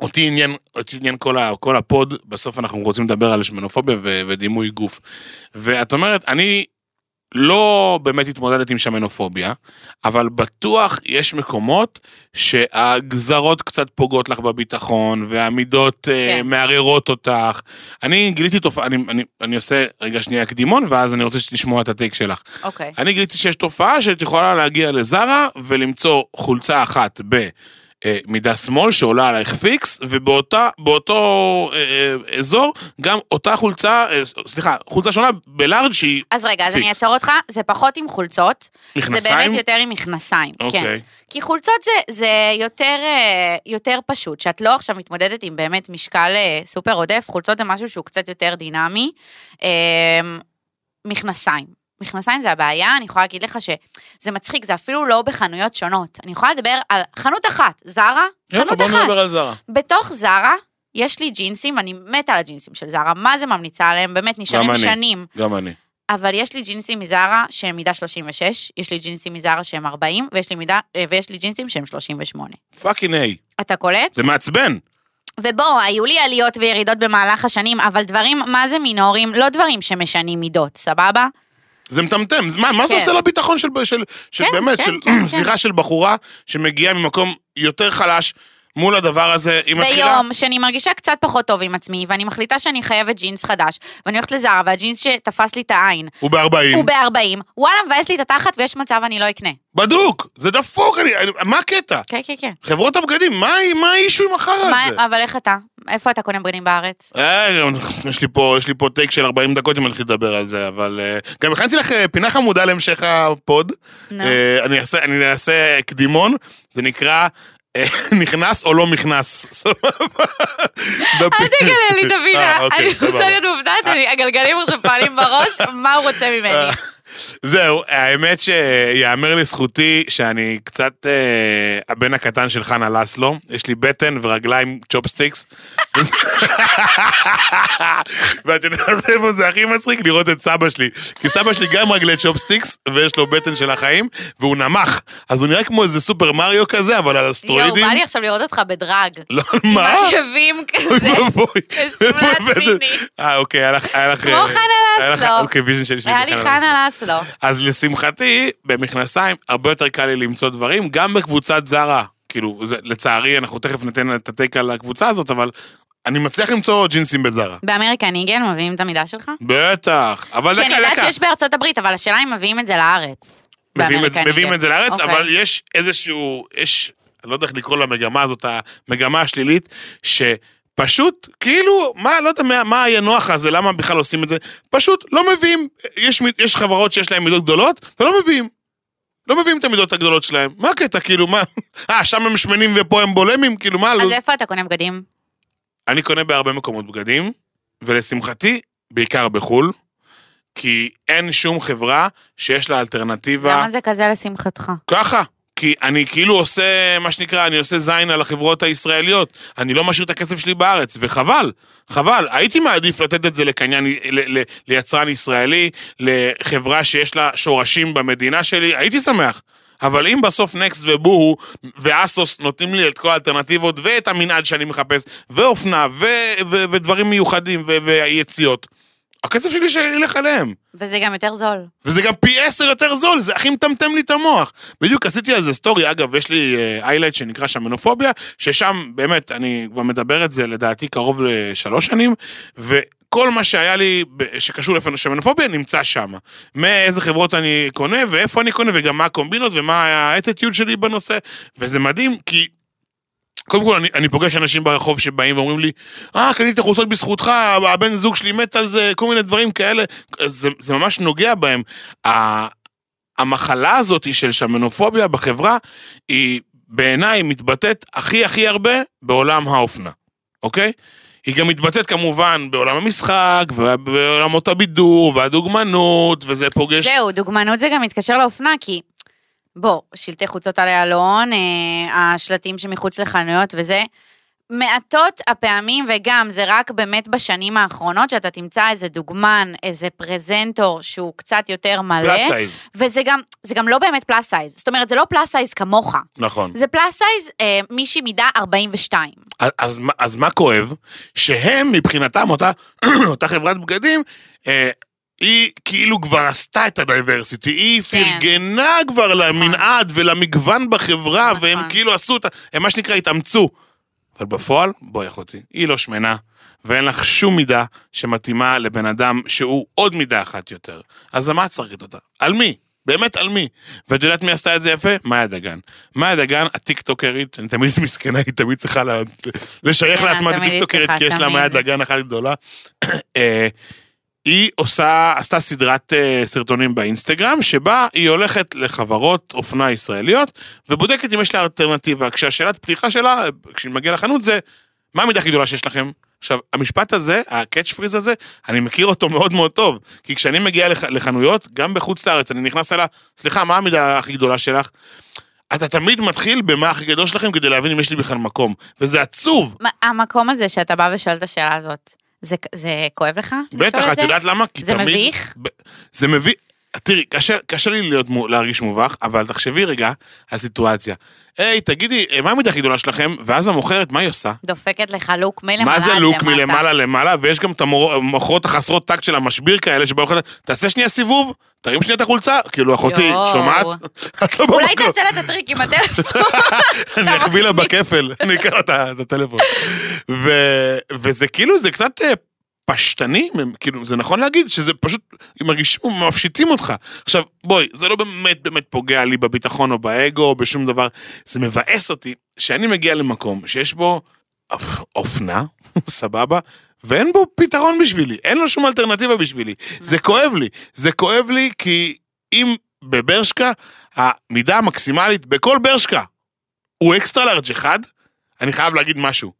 אותי עניין, אותי עניין כל, ה, כל הפוד, בסוף אנחנו רוצים לדבר על שמנופוביה ו, ודימוי גוף. ואת אומרת, אני לא באמת התמודדת עם שמנופוביה, אבל בטוח יש מקומות שהגזרות קצת פוגעות לך בביטחון, והמידות כן. כן. מערערות אותך. אני גיליתי תופעה, אני, אני, אני עושה רגע שנייה קדימון, ואז אני רוצה לשמוע את הטייק שלך. אוקיי. אני גיליתי שיש תופעה שאת יכולה להגיע לזרה ולמצוא חולצה אחת במידה small שעולה עלייך פיקס, ובאותו באותו, אה, אה, אזור גם אותה חולצה, אה, סליחה, חולצה שונה ב large שהיא אז רגע, אז אני פיקס. אעצור אותך, זה פחות עם חולצות, זה מכנסיים. באמת יותר עם מכנסיים, כן. אוקיי. כי חולצות זה, זה יותר, אה, יותר פשוט, שאת לא עכשיו מתמודדת עם באמת משקל אה, סופר עודף, חולצות זה משהו שהוא קצת יותר דינמי. אה, מכנסיים. מכנסיים זה הבעיה, אני יכולה להגיד לך שזה מצחיק, זה אפילו לא בחנויות שונות. אני יכולה לדבר על חנות אחת, זרה, יאללה, חנות אחת. נדבר על זרה. בתוך זרה, יש לי ג'ינסים, אני מתה על הג'ינסים של זרה, מה זה ממליצה עליהם? באמת, נשארים. שנים. גם אני. אבל יש לי ג'ינסים מזרה שהם מידה 36, יש לי ג'ינסים מזרה שהם 40, ויש לי, מידה, אה, ויש לי ג'ינסים שהם 38. fucking A. אתה קולט? זה מעצבן. ובוא, היו לי עליות וירידות במהלך השנים, אבל דברים, מה זה מינורים? לא דברים שמשנים מידות, סבבה? זה מטמטם, מה, מה זה כן. עושה לביטחון של, של, של כן, באמת, כן, של, כן, סליחה, של בחורה שמגיעה ממקום יותר חלש מול הדבר הזה, היא מתחילה... ביום שאני מרגישה קצת פחות טוב עם עצמי, ואני מחליטה שאני חייבת ג'ינס חדש, ואני הולכת לזרה, והג'ינס שתפס לי את העין הוא ב-40. הוא ב-40, וואלה, מבאס לי את התחת ויש מצב אני לא אקנה. בדוק, זה דפוק, אני, מה הקטע? כן, כן, כן. חברות הבגדים, מה, מה ה issue עם החרא הזה? אבל איך אתה? איפה אתה קונה בגדים בארץ? אה, יש לי פה, יש לי פה take של 40 דקות אם אני אתחיל לדבר על זה, אבל אה, גם הכנתי לך אה, פינה חמודה להמשך ה pod. אני אעשה, קדימון, זה נקרא נכנס או לא נכנס. סבבה? אל תגלה לי את הבינה, אוקיי, אני מופתעת, אני- הגלגלים עכשיו פועלים בראש, מה הוא רוצה ממני? אה, זהו, האמת שיאמר לזכותי שאני קצת אה, הבן הקטן של חנה לסלו, יש לי בטן ורגליים צ'ופסטיקס. ואת יודעת איפה זה הכי מצחיק? לראות את סבא שלי. כי סבא שלי גם רגלי צ'ופסטיקס, ויש לו בטן של החיים, והוא נמך. אז הוא נראה כמו איזה סופר מריו כזה, אבל על יואו, אסטרואידים. בא לי עכשיו לראות אותך בדרג. לא, עם מה? עקבים אוי כזה. הבאת? מיני. אה, אוקיי, היה לך... היה לך, כמו אה, חנה לסלו. אוקיי, ויז'ן שלי שלי היה לי בחנה לסלו. לסלו. אז לשמחתי, במכנסיים הרבה יותר קל לי למצוא דברים, גם בקבוצת זרה. כאילו, זה, לצערי, אנחנו תכף ניתן את הטייק על הקבוצה הזאת, אבל אני מצליח למצוא ג'ינסים בזרה. באמריקן איגל מביאים את המידה שלך? בטח, אבל כי אני דקה, יודעת דקה. שיש בארצות הברית, אבל השאלה אם מביאים את זה לארץ. מביאים את- מביאים. את זה לארץ, אוקיי. אבל יש איזשהו, יש, אני לא יודע איך לקרוא למגמה הזאת, המגמה השלילית, שפשוט, כאילו, מה, לא יודע מה, מה היה נוח הזה, למה בכלל עושים את זה, פשוט לא מביאים, יש, יש חברות שיש להן מידות גדולות, ולא מביאים. לא מביאים את המידות הגדולות שלהם. מה הקטע, כאילו, מה? אה, שם הם שמנים ופה הם בולמים? כאילו, מה? אז לא... איפה אתה קונה בגדים? אני קונה בהרבה מקומות בגדים, ולשמחתי, בעיקר בחו"ל, כי אין שום חברה שיש לה אלטרנטיבה. למה זה כזה לשמחתך? ככה. כי אני כאילו עושה, מה שנקרא, אני עושה זין על החברות הישראליות. אני לא משאיר את הכסף שלי בארץ, וחבל, חבל. הייתי מעדיף לתת את זה לקניין, ל- ל- ליצרן ישראלי, לחברה שיש לה שורשים במדינה שלי, הייתי שמח. אבל אם בסוף נקסט ובוהו ואסוס נותנים לי את כל האלטרנטיבות ואת המנעד שאני מחפש, ואופנה, ו- ו- ודברים מיוחדים, ו- ויציאות, הכסף שלי שילך עליהם. וזה גם יותר זול. וזה גם פי עשר יותר זול, זה הכי מטמטם לי את המוח. בדיוק עשיתי על זה סטורי, אגב, יש לי highlight שנקרא שמנופוביה, ששם באמת, אני כבר מדבר את זה לדעתי קרוב לשלוש שנים, כל מה שהיה לי שקשור לשמנופוביה נמצא שם. מאיזה חברות אני קונה, ואיפה אני קונה, וגם מה הקומבינות, ומה האטיטיוד שלי בנושא, וזה מדהים, כי... קודם כל, אני, אני פוגש אנשים ברחוב שבאים ואומרים לי, אה, קניתי חולצות בזכותך, הבן זוג שלי מת על זה, כל מיני דברים כאלה. זה, זה ממש נוגע בהם. המחלה הזאת של שמנופוביה בחברה, היא בעיניי מתבטאת הכי הכי הרבה בעולם האופנה, אוקיי? היא גם מתבטאת כמובן בעולם המשחק, ובעולמות הבידור, והדוגמנות, וזה פוגש... זהו, דוגמנות זה גם מתקשר לאופנה, כי בוא, שלטי חוצות על איילון, אה, השלטים שמחוץ לחנויות וזה, מעטות הפעמים, וגם זה רק באמת בשנים האחרונות, שאתה תמצא איזה דוגמן, איזה פרזנטור שהוא קצת יותר מלא. plus size, וזה גם, זה גם לא באמת plus size. זאת אומרת, זה לא plus size כמוך. נכון. זה plus size אה, מישהי מידה 42. אז, אז, מה- אז מה כואב? שהם מבחינתם, אותה, אותה חברת בגדים, אה, היא כאילו כבר עשתה את ה diversity, היא כן. פרגנה כבר למנעד ולמגוון בחברה, נכון. והם כאילו עשו את ה... הם מה שנקרא התאמצו. אבל בפועל, בואי אחותי, היא לא שמנה, ואין לך שום מידה שמתאימה לבן אדם שהוא עוד מידה אחת יותר. אז על מה את צרכת אותה? על מי? באמת על מי? ואת יודעת מי עשתה את זה יפה? מאיה דגן. מאיה דגן, הטיקטוקרית, אני תמיד מסכנה, היא תמיד צריכה לה- לשייך כן, לעצמה את הטיקטוקרית, כי יש לה. מאיה דגן אחת גדולה. היא עושה, עשתה סדרת אה, סרטונים באינסטגרם, שבה היא הולכת לחברות אופנה ישראליות, ובודקת אם יש לה אלטרנטיבה. כשהשאלת פתיחה שלה, כשהיא מגיעה לחנות, זה, מה המידה הכי גדולה שיש לכם? עכשיו, המשפט הזה, הקאץ' פריז הזה, אני מכיר אותו מאוד מאוד טוב. כי כשאני מגיע לח, לחנויות, גם בחוץ לארץ, אני נכנס אליה, סליחה, מה המידה הכי גדולה שלך? אתה תמיד מתחיל במה הכי גדול שלכם כדי להבין אם יש לי בכלל מקום. וזה עצוב. המקום הזה שאתה בא ושואל את השאלה הזאת, זה, זה כואב לך? בטח, את זה? יודעת למה? כי זה תמיד... מביך? ב- זה מביך. תראי, קשה, קשה לי להיות, להרגיש מובך, אבל תחשבי רגע על סיטואציה. היי, תגידי, מה המידה הכי גדולה שלכם? ואז המוכרת, מה היא עושה? דופקת לך לוק מלמעלה מה זה לוק למטה. מלמעלה למעלה? ויש גם את המוכרות החסרות טקט של המשביר כאלה, שבאו לך, תעשה שנייה סיבוב, תרים שנייה את החולצה. כאילו, אחותי. שומעת? את לא אולי במקום. תעשה לה את הטריק עם הטלפון. אני אחביא לה. בכפל, אני אקח לה את הטלפון. וזה כאילו, זה קצת אה, פשטני, כאילו, זה נכון להגיד שזה פשוט, מרגישים, מפשיטים אותך. עכשיו, בואי, זה לא באמת באמת פוגע לי בביטחון או באגו או בשום דבר, זה מבאס אותי שאני מגיע למקום שיש בו אופנה, סבבה, ואין בו פתרון בשבילי, אין לו שום אלטרנטיבה בשבילי. זה כואב לי, זה כואב לי כי אם בברשקה, המידה המקסימלית בכל ברשקה הוא אקסטרה לארג' אחד, אני חייב להגיד משהו.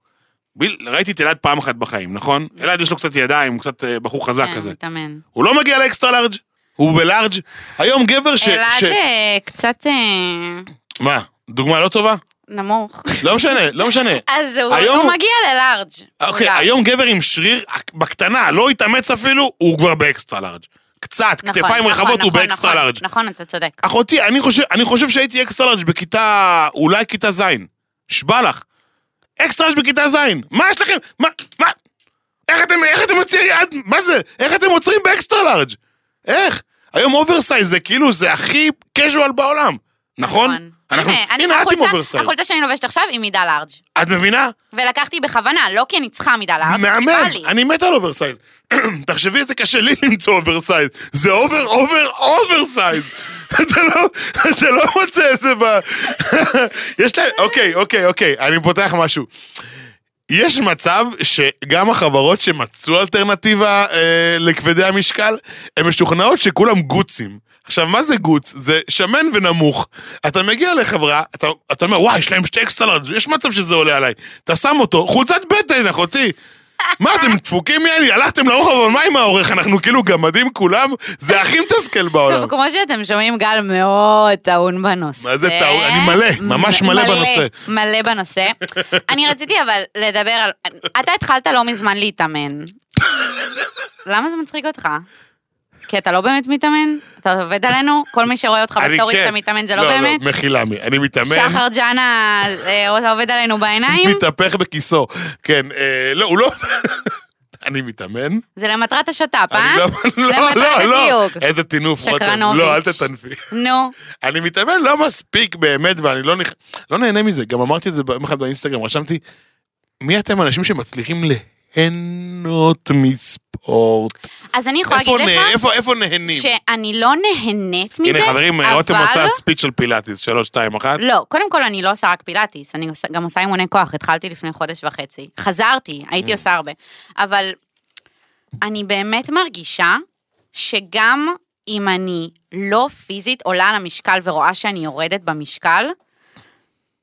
ביל, ראיתי את אלעד פעם אחת בחיים, נכון? אלעד יש לו קצת ידיים, הוא קצת אה, בחור חזק כן, כזה. מתאמן. הוא לא מגיע לאקסטרה לארג', הוא בלארג'. היום גבר ש... אלעד ש... אה, קצת אה, מה, דוגמה לא טובה? נמוך. לא משנה, לא משנה. אז הוא היום- הוא מגיע ל large. אוקיי, אולי. היום גבר עם שריר בקטנה, לא התאמץ אפילו, הוא כבר ב extra large. קצת, נכון, כתפיים נכון, רחבות, הוא נכון, באקסטרה נכון, large. נכון, אתה צודק. אחותי, אני חושב, אני חושב שהייתי extra large בכיתה, אולי כיתה ז', שבא לך. extra large בכיתה ז', מה יש לכם? מה, מה? איך אתם, איך אתם מציעים יד? מה זה? איך אתם עוצרים ב extra large? איך? היום oversize זה כאילו, זה הכי casual בעולם, נכון? אנחנו, הנה, אני- הנה את עם oversize. החולצה שאני לובשת עכשיו היא מידה large. את מבינה? ולקחתי בכוונה, לא כי אני צריכה מידה large, מהמם. אני מת על oversize. תחשבי איזה קשה לי למצוא oversize. זה over, over, oversize. אתה לא, אתה לא מוצא איזה ב... יש להם, אוקיי, אוקיי, אוקיי, אני פותח משהו. יש מצב שגם החברות שמצאו אלטרנטיבה אה, לכבדי המשקל, הן משוכנעות שכולם גוצים. עכשיו, מה זה גוץ? זה שמן ונמוך. אתה מגיע לחברה, אתה, אתה אומר, וואי, יש להם שתי אקסטלרד, יש מצב שזה עולה עליי. אתה שם אותו, חולצת בטן, אחותי. מה, אתם דפוקים ממני? הלכתם לרוחב, אבל מה עם האורך? אנחנו כאילו גמדים כולם? זה הכי מתסכל בעולם. טוב, כמו שאתם שומעים, גל מאוד טעון בנושא. מה זה טעון? אני מלא, ממש מלא בנושא. מלא בנושא. אני רציתי אבל לדבר על... אתה התחלת לא מזמן להתאמן. למה זה מצחיק אותך? כי אתה לא באמת מתאמן? אתה עובד עלינו? כל מי שרואה אותך אני בסטורי כן. שאתה מתאמן זה לא באמת? לא, מחילה מי, אני מתאמן. שחר ג'אנה, אתה עובד עלינו בעיניים? מתהפך בכיסו. כן, אה, לא, הוא לא... אני מתאמן. זה למטרת השת"פ, אה? לא, לא, לא, לא. איזה טינוף. שקרנוביץ'. לא, אל תטנפי. נו, אני מתאמן לא מספיק באמת, ואני לא, נכ... לא נהנה מזה. גם אמרתי את זה יום אחד באינסטגרם, רשמתי, מי אתם האנשים שמצליחים ליהנות מספורט. אז אני יכולה להגיד נה- לך איפה- איפה נהנים? שאני לא נהנית מזה, הנה חברים, אבל... רותם עושה ספיץ' של פילאטיס, שלוש, שתיים, אחת. לא, קודם כל אני לא עושה רק פילאטיס, אני עושה- גם עושה אימוני כוח, התחלתי לפני חודש וחצי. חזרתי, Mm. הייתי עושה הרבה. אבל אני באמת מרגישה שגם אם אני לא פיזית עולה על המשקל ורואה שאני יורדת במשקל,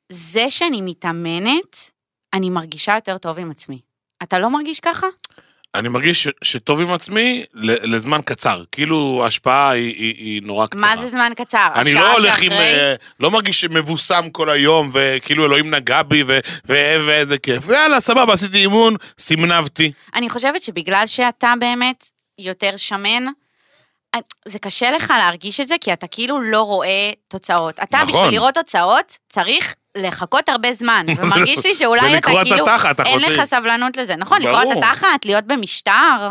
זה שאני מתאמנת, אני מרגישה יותר טוב עם עצמי. אתה לא מרגיש ככה? אני מרגיש ש- שטוב עם עצמי לזמן קצר. כאילו ההשפעה היא- היא היא נורא קצרה. מה זה זמן קצר? אני לא הולך עם... שאחרי? אה, לא מרגיש מבוסם כל היום, וכאילו אלוהים נגע בי, ו- ו- ואיזה כיף. יאללה, סבבה, עשיתי אימון, סמנבתי. אני חושבת שבגלל שאתה באמת יותר שמן, אה, זה קשה לך להרגיש את זה, כי אתה כאילו לא רואה תוצאות. אתה, נכון. בשביל לראות תוצאות, צריך לחכות הרבה זמן. ומרגיש לי שאולי אתה ולקרוע את כאילו, התחת, אין אחותי. לך סבלנות לזה. נכון, לקרוע את. התחת, להיות במשטר.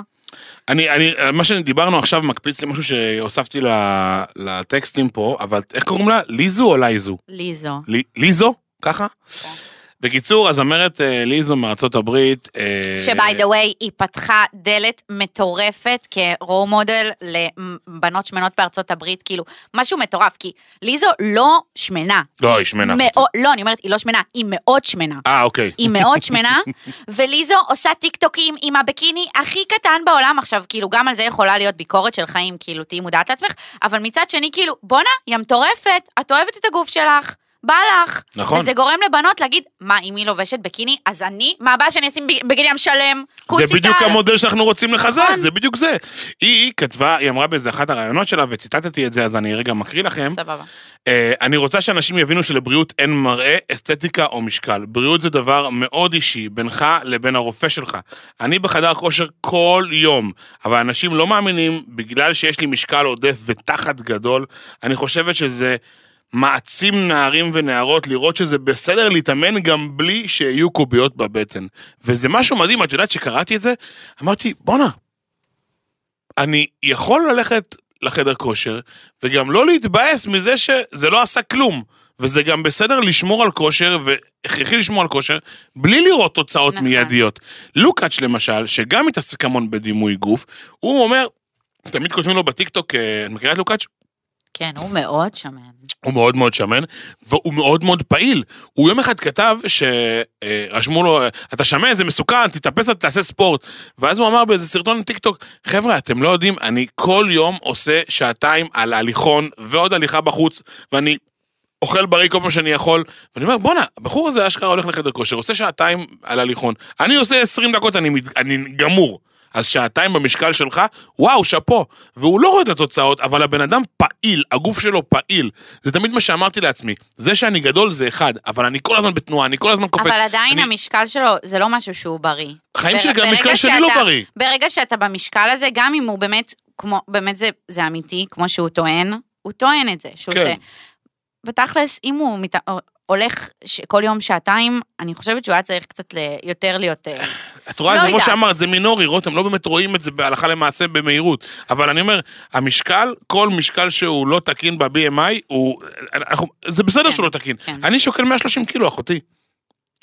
אני, אני, מה שדיברנו עכשיו מקפיץ לי משהו שהוספתי לטקסטים פה, אבל איך קוראים לה? ליזו או לייזו? ליזו. לי- ליזו? ככה? כן. בקיצור, הזמרת אה, ליזו מארצות הברית. אה, שביי דה ווי, היא פתחה דלת מטורפת כרואו מודל לבנות שמנות בארצות הברית, כאילו, משהו מטורף, כי ליזו לא שמנה. לא, היא שמנה. מאוד, לא, אני אומרת, היא לא שמנה, היא מאוד שמנה. אה, אוקיי. היא מאוד שמנה, וליזו עושה טיקטוקים עם הביקיני הכי קטן בעולם. עכשיו, כאילו, גם על זה יכולה להיות ביקורת של חיים, כאילו, תהיי מודעת לעצמך, אבל מצד שני, כאילו, בואנה, היא מטורפת, את אוהבת את הגוף שלך. בא לך. נכון. וזה גורם לבנות להגיד, מה, אם היא לובשת ביקיני, אז אני, מה הבעיה שאני אשים ב- בגיני ים שלם? כוסי זה בדיוק. המודל שאנחנו רוצים לחזק, נכון. זה בדיוק זה. היא, כתבה, היא אמרה באיזה אחת הראיונות שלה, וציטטתי את זה, אז אני רגע מקריא לכם. סבבה. אה, אני רוצה שאנשים יבינו שלבריאות אין מראה, אסתטיקה או משקל. בריאות זה דבר מאוד אישי, בינך לבין הרופא שלך. אני בחדר כושר כל יום, אבל אנשים לא מאמינים, בגלל שיש לי משקל עודף ותחת גדול, אני חושבת שזה... מעצים נערים ונערות לראות שזה בסדר להתאמן גם בלי שיהיו קוביות בבטן. וזה משהו מדהים, את יודעת שקראתי את זה? אמרתי, בואנה, אני יכול ללכת לחדר כושר, וגם לא להתבאס מזה שזה לא עשה כלום. וזה גם בסדר לשמור על כושר, והכרחי לשמור על כושר, בלי לראות תוצאות נכון. מיידיות. לוקאץ' למשל, שגם מתעסק המון בדימוי גוף, הוא אומר, תמיד כותבים לו בטיקטוק, אה, את מכירה את לוקאץ'? כן, הוא מאוד שמן. הוא מאוד מאוד שמן, והוא מאוד מאוד פעיל. הוא יום אחד כתב שרשמו לו, אתה שמן, זה מסוכן, תתאפס, תעשה ספורט. ואז הוא אמר באיזה סרטון טיקטוק, חבר'ה, אתם לא יודעים, אני כל יום עושה שעתיים על הליכון ועוד הליכה בחוץ, ואני אוכל בריא כל פעם שאני יכול, ואני אומר, בואנה, הבחור הזה אשכרה הולך לחדר כושר, עושה שעתיים על הליכון. אני עושה 20 דקות, אני, אני גמור. אז שעתיים במשקל שלך, וואו, שאפו. והוא לא רואה את התוצאות, אבל הבן אדם פעיל, הגוף שלו פעיל. זה תמיד מה שאמרתי לעצמי. זה שאני גדול זה אחד, אבל אני כל הזמן בתנועה, אני כל הזמן קופץ. אבל עדיין אני- המשקל שלו, זה לא משהו שהוא בריא. חיים בר- שלי, גם המשקל שלי לא בריא. ברגע שאתה במשקל הזה, גם אם הוא באמת, כמו, באמת זה, זה אמיתי, כמו שהוא טוען, הוא טוען את זה, שהוא כן. עושה. בתכלס, אם הוא מת... הולך. כל יום שעתיים, אני חושבת שהוא היה צריך קצת ל... יותר להיות... את רואה, לא זה כמו. שאמרת, זה מינורי, רותם, לא באמת רואים את זה בהלכה למעשה במהירות. אבל אני אומר, המשקל, כל משקל שהוא לא תקין ב-BMI, הוא... אנחנו, זה בסדר כן, שהוא לא תקין. כן. אני שוקל 130 קילו, אחותי.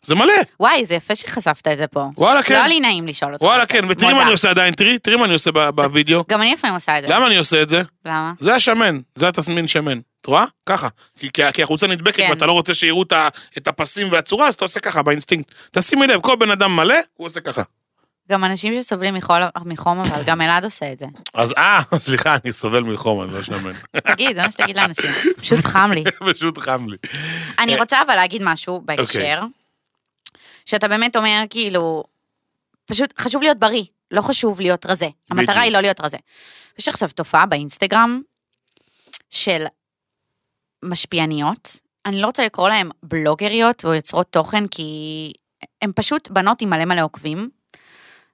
זה מלא. וואי, זה יפה שחשפת את זה פה. וואלה, כן. לא לי נעים לשאול אותך. וואלה. כן, ותראי מה. אני עושה עדיין, תראי, תראי מה אני עושה בווידאו. גם אני לפעמים עושה את זה. למה אני עושה את זה? למה? זה השמן, זה התסמין שמן. את רואה? ככה. כי, כי, כי החולצה נדבקת כן. ואתה לא רוצה שיראו את, הפסים והצורה, אז אתה עושה ככה באינסטינקט. תשימי לב, כל בן אדם מלא, הוא עושה ככה. גם אנשים שסובלים מחול- מחום, אבל גם אלעד עושה את זה. אז אה, סליחה, אני סובל מחום, אני לא שמן. תגיד, זה מה שתגיד לאנשים. פשוט חם לי. פשוט חם לי. אני אה, רוצה אבל להגיד משהו אוקיי. בהקשר, שאתה באמת אומר, כאילו, פשוט חשוב להיות בריא, לא חשוב להיות רזה. המטרה. היא לא להיות רזה. יש עכשיו תופעה באינסטגרם של משפיעניות, אני לא רוצה לקרוא להן בלוגריות או יוצרות תוכן, כי הן פשוט בנות עם מלא מלא עוקבים,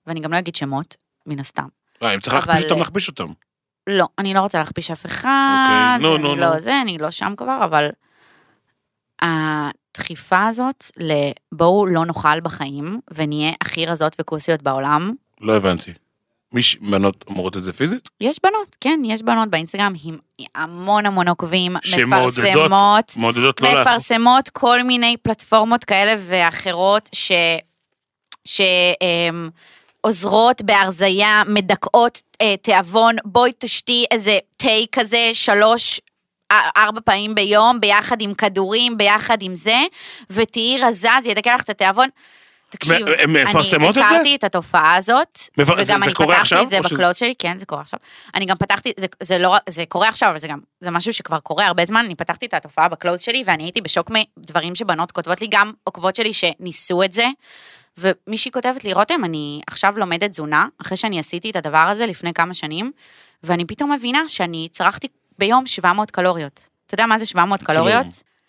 ואני גם לא אגיד שמות, מן הסתם. אה, אם צריך אבל- להכפיש אותם, להכפיש אותם. לא, אני לא רוצה להכפיש אף אחד, אוקיי, נו, אני נו, לא נו. זה, אני לא שם כבר, אבל הדחיפה הזאת לבואו לא נאכל בחיים ונהיה הכי רזות וכוסיות בעולם, לא הבנתי. מי ש- בנות אומרות את זה פיזית? יש בנות, כן, יש בנות באינסטגרם עם המון המון עוקבים, מפרסמות, מעודדות לא. מפרסמות כל מיני פלטפורמות כאלה ואחרות ש... ש... אמ, עוזרות בהרזייה, מדכאות אה, תיאבון, בואי תשתי איזה תה כזה, שלוש, א- ארבע פעמים ביום, ביחד עם כדורים, ביחד עם זה, ותהיי רזה, זה ידכא לך את התיאבון. תקשיב, מפרסמות את אני זה? הכרתי את התופעה הזאת, מפ- זה- וגם זה אני קורה פתחתי עכשיו, את זה או שזה- שלי, כן, זה קורה עכשיו. אני גם פתחתי, זה, זה לא, זה קורה עכשיו, אבל זה גם, זה משהו שכבר קורה הרבה זמן, אני פתחתי את התופעה בקלוט שלי, ואני הייתי בשוק מדברים שבנות כותבות לי, גם עוקבות שלי שניסו את זה, ומישהי כותבת לי, רותם, אני עכשיו לומדת תזונה, אחרי שאני עשיתי את הדבר הזה לפני כמה שנים, ואני פתאום מבינה שאני צרכתי ביום 700 קלוריות. אתה יודע מה זה 700 קלוריות?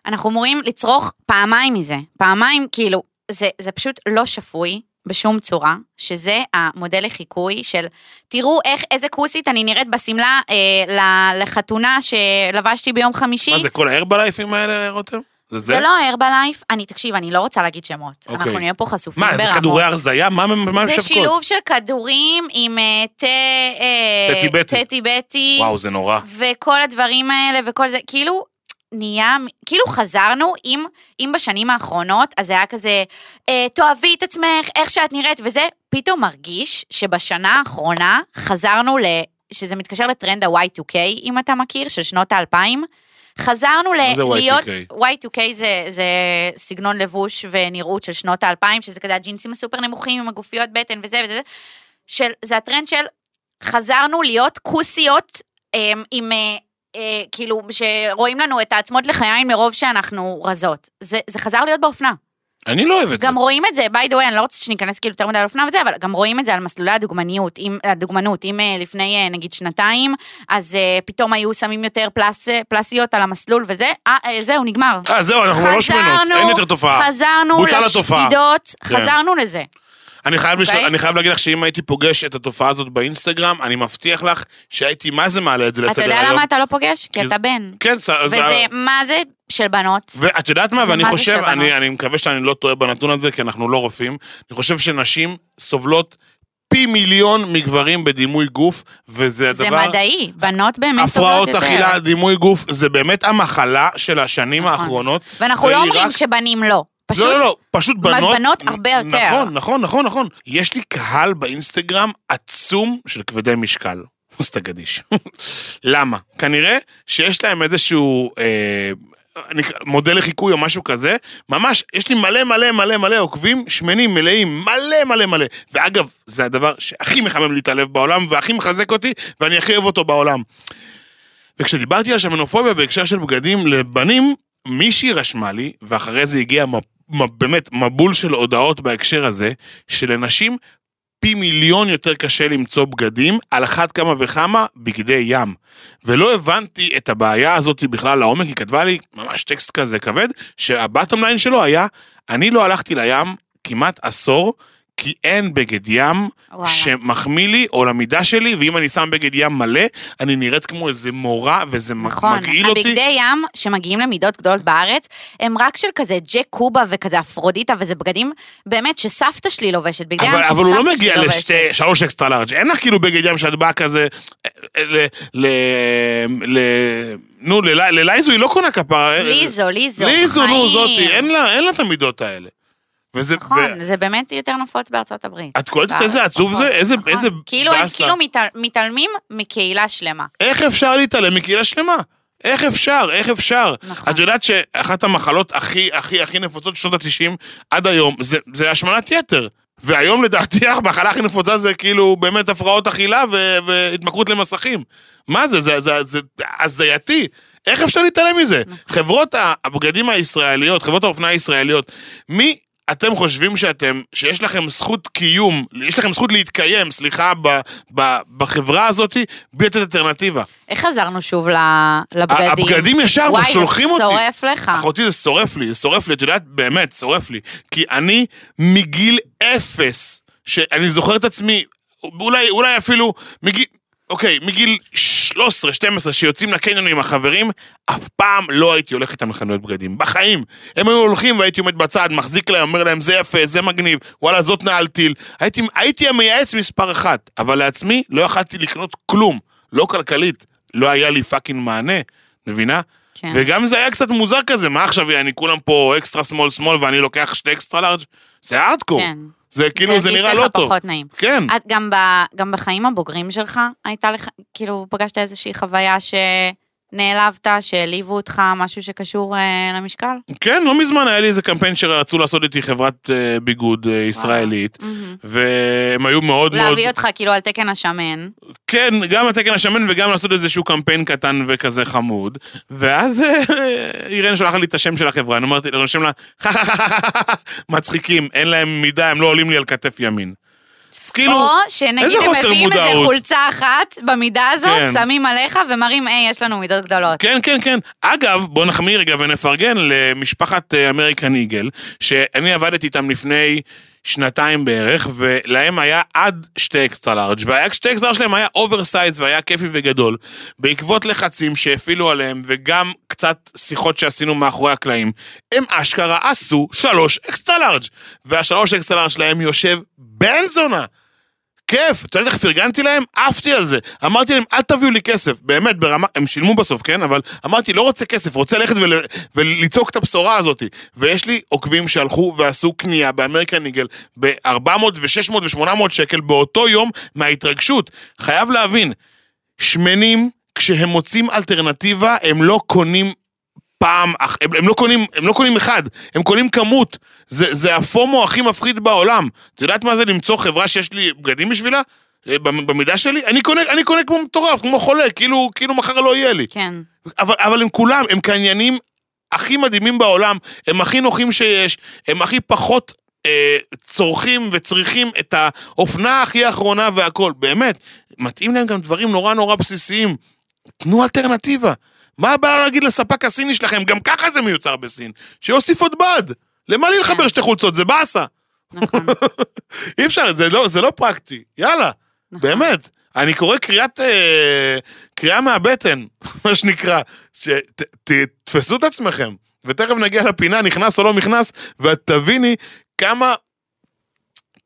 אנחנו אמורים לצרוך פעמיים מזה, פעמיים, כאילו, זה, זה פשוט לא שפוי בשום צורה, שזה המודל לחיקוי של, תראו איך, איזה כוסית אני נראית בשמלה אה, לחתונה שלבשתי ביום חמישי. מה זה, כל ההרבלייפים האלה, רותם? זה זה לא הרבלייף, אני, תקשיב, אני לא רוצה להגיד שמות. אוקיי. אנחנו נהיה פה חשופים מה, ברמות. זה כדורי הרזייה? מה מה הם זה משווקות? שילוב של כדורים עם אה, תה... אה, תה. תה טיבטי. וואו, זה נורא. וכל הדברים האלה וכל זה, כאילו, נהיה, כאילו חזרנו, אם, אם בשנים האחרונות, אז זה היה כזה, אה, תאהבי את עצמך, איך שאת נראית, וזה פתאום מרגיש שבשנה האחרונה חזרנו ל... שזה מתקשר לטרנד ה-Y2K, אם אתה מכיר, של שנות האלפיים. חזרנו ל... להיות... Y2K? Y2K זה, זה סגנון לבוש ונראות של שנות האלפיים, שזה כזה הג'ינסים הסופר נמוכים עם הגופיות בטן וזה וזה, של, זה הטרנד של חזרנו להיות כוסיות אה, עם, אה, כאילו, שרואים לנו את העצמות לחיים מרוב שאנחנו רזות. זה, זה חזר להיות באופנה. אני לא אוהב את זה. גם רואים את זה, by the way, אני לא רוצה שניכנס כאילו יותר מדי על אופנה וזה, אבל גם רואים את זה על מסלולי הדוגמניות, אם, הדוגמנות, אם אה, לפני אה, נגיד שנתיים, אז אה, פתאום היו שמים יותר פלס, פלסיות על המסלול וזה, אה, אה, זהו, נגמר. אה, זהו, אנחנו לא שמנות, אין יותר תופעה. חזרנו. לשדידות, כן. חזרנו לזה. אני חייב, לש... אוקיי? אני חייב להגיד לך שאם הייתי פוגש את התופעה הזאת באינסטגרם, אני מבטיח לך שהייתי מה זה מעלה את זה אתה לסדר יודע היום. למה אתה לא פוגש? כי אתה בן. כן, ס... וזה, מה זה של בנות? ואת יודעת מה, זה ואני מה זה חושב, אני? אני מקווה שאני לא טועה בנתון הזה, כי אנחנו לא רופאים, אני חושב שנשים סובלות פי מיליון מגברים בדימוי גוף, וזה זה הדבר... מדעי, בנות באמת הפרעות סובלות יותר. אכילה, דימוי גוף, זה באמת המחלה של השנים נכון. האחרונות. ואנחנו לא אומרים רק- שבנים לא. פשוט, לא, לא, לא, פשוט בנות... בנות הרבה יותר. נכון, נכון, נכון, נכון. יש לי קהל באינסטגרם עצום של כבדי משקל. אז אתה גדיש. למה? כנראה שיש להם איזשהו... אה, נקרא- מודל לחיקוי או משהו כזה, ממש, יש לי מלא מלא מלא מלא עוקבים שמנים, מלאים, מלא מלא מלא. ואגב, זה הדבר שהכי מחמם לי את הלב בעולם, והכי מחזק אותי, ואני הכי אוהב אותו בעולם. וכשדיברתי על שמנופוביה בהקשר של בגדים לבנים, מישהי רשמה לי, ואחרי זה הגיע באמת מבול של הודעות בהקשר הזה, שלנשים פי מיליון יותר קשה למצוא בגדים, על אחת כמה וכמה בגדי ים. ולא הבנתי את הבעיה הזאת בכלל לעומק, היא כתבה לי ממש טקסט כזה כבד, שהבטום ליין שלו היה, אני לא הלכתי לים כמעט עשור, כי אין בגד ים וואלה. שמחמיא לי או למידה שלי, ואם אני שם בגד ים מלא, אני נראית כמו איזה מורה, וזה נכון, מגעיל אותי. הבגדי ים שמגיעים למידות גדולות בארץ, הם רק של כזה ג'ק קובה וכזה אפרודיטה, וזה בגדים באמת שסבתא שלי לובשת, בגדי ים אבל, שסבתא אבל הוא לא שלי מגיע לובשת. לשתי, שלוש אקסטרה לארג'. אין לך כאילו בגד ים שאת באה כזה, אה, ל... ל... ל... נו, ללי- ללייזו היא לא קונה כפרה. ליזו, ליזו, ליזו, נו. זאתי, אין לה את המידות האלה. וזה, נכון, זה באמת יותר נפוץ בארצות הברית. את קולטת בארץ, איזה עצוב זה? איזה, נכון. איזה כאילו באסה. כאילו מתעל- מתעלמים מקהילה שלמה. איך אפשר להתעלם מקהילה שלמה? איך אפשר? איך אפשר? נכון. את יודעת שאחת המחלות הכי הכי הכי נפוצות בשנות ה-90 עד היום זה, זה השמנת יתר. והיום לדעתי המחלה הכי נפוצה זה כאילו באמת הפרעות אכילה ו- והתמכרות למסכים. מה זה? זה, זה, זה הזייתי. איך אפשר להתעלם מזה? נכון. חברות הבגדים הישראליות, חברות האופנה הישראליות, מי אתם חושבים שאתם, שיש לכם זכות קיום, יש לכם זכות להתקיים, סליחה, ב, ב, בחברה הזאת, בלי לתת אלטרנטיבה. איך חזרנו שוב לבגדים? הבגדים ישר שולחים אותי. וואי, זה שורף לך. אחותי זה שורף לי, זה שורף לי, את יודעת, באמת, שורף לי. כי אני מגיל אפס, שאני זוכר את עצמי, אולי, אולי אפילו מגיל, אוקיי, מגיל 13, 12, שיוצאים לקניון עם החברים, אף פעם לא הייתי הולך איתם לחנויות בגדים. בחיים. הם היו הולכים והייתי עומד בצד, מחזיק להם, אומר להם, זה יפה, זה מגניב, וואלה, זאת נעל טיל. הייתי, הייתי המייעץ מספר אחת, אבל לעצמי לא יכלתי לקנות כלום. לא כלכלית. לא היה לי fucking מענה, מבינה? כן. וגם זה היה קצת מוזר כזה, מה עכשיו, אני כולם פה extra small small ואני לוקח שתי extra large? זה הארדקור. כן. זה כאילו, זה נראה לא הרגיש לך טוב. פחות נעים. כן. את גם, ב, גם בחיים הבוגרים שלך, הייתה לך, כאילו, פגשת איזושהי חוויה שנעלבת, שהעליבו אותך, משהו שקשור אה, למשקל? כן, לא מזמן היה לי איזה קמפיין שרצו לעשות איתי חברת אה, ביגוד אה, ישראלית, מהמם. והם היו מאוד מאוד... להביא אותך כאילו על תקן השמן. כן, גם התקן השמן וגם לעשות איזשהו קמפיין קטן וכזה חמוד. ואז אה, אירן שולחת לי את השם של החברה, אני אמרתי, אני רושם לה, מצחיקים, אין להם מידה, הם לא עולים לי על כתף ימין. אז כאילו, או שנגיד הם מביאים איזה. חולצה אחת במידה הזאת, כן. שמים עליך ומראים, היי, יש לנו מידות גדולות. כן, כן, כן. אגב, בוא נחמיא רגע ונפרגן למשפחת אה, אמריקן איגל, שאני עבדתי איתם לפני שנתיים בערך, ולהם היה עד שתי extra large, והשתי אקסטרה שלהם היה oversize והיה כיפי וגדול, בעקבות לחצים שהפעילו עליהם, וגם קצת שיחות שעשינו מאחורי הקלעים, הם אשכרה עשו שלוש extra large, והשלוש extra large שלהם יושב בן זונה. כיף, אתה יודע איך פרגנתי להם? עפתי על זה. אמרתי להם, אל תביאו לי כסף. באמת, ברמה, הם שילמו בסוף, כן? אבל אמרתי, לא רוצה כסף, רוצה ללכת ול, ולצעוק את הבשורה הזאת. ויש לי עוקבים שהלכו ועשו קנייה באמריקן איגל ב-400 ו-600 ו-800 שקל באותו יום מההתרגשות. חייב להבין, שמנים, כשהם מוצאים אלטרנטיבה, הם לא קונים פעם, הם, הם, לא קונים, הם לא קונים אחד, הם קונים כמות. זה, זה הפומו הכי מפחיד בעולם. את יודעת מה זה למצוא חברה שיש לי בגדים בשבילה? אה, במ- במידה שלי? אני קונה, אני קונה כמו מטורף, כמו חולה, כאילו, כאילו מחר לא יהיה לי. כן. אבל, אבל הם כולם, הם קניינים הכי מדהימים בעולם, הם הכי נוחים שיש, הם הכי פחות אה, צורכים וצריכים את האופנה הכי האחרונה והכל. באמת, מתאים להם גם דברים נורא נורא בסיסיים. תנו אלטרנטיבה. מה הבעיה להגיד לספק הסיני שלכם? גם ככה זה מיוצר בסין. שיוסיף עוד בד. למה לי לחבר שתי חולצות? זה באסה. נכון. אי אפשר, זה לא, זה לא פרקטי. יאללה, נכון. באמת. אני קורא קריאת, אה, קריאה מהבטן, מה שנקרא, שתתפסו את עצמכם, ותכף נגיע לפינה, נכנס או לא נכנס, ואת תביני כמה,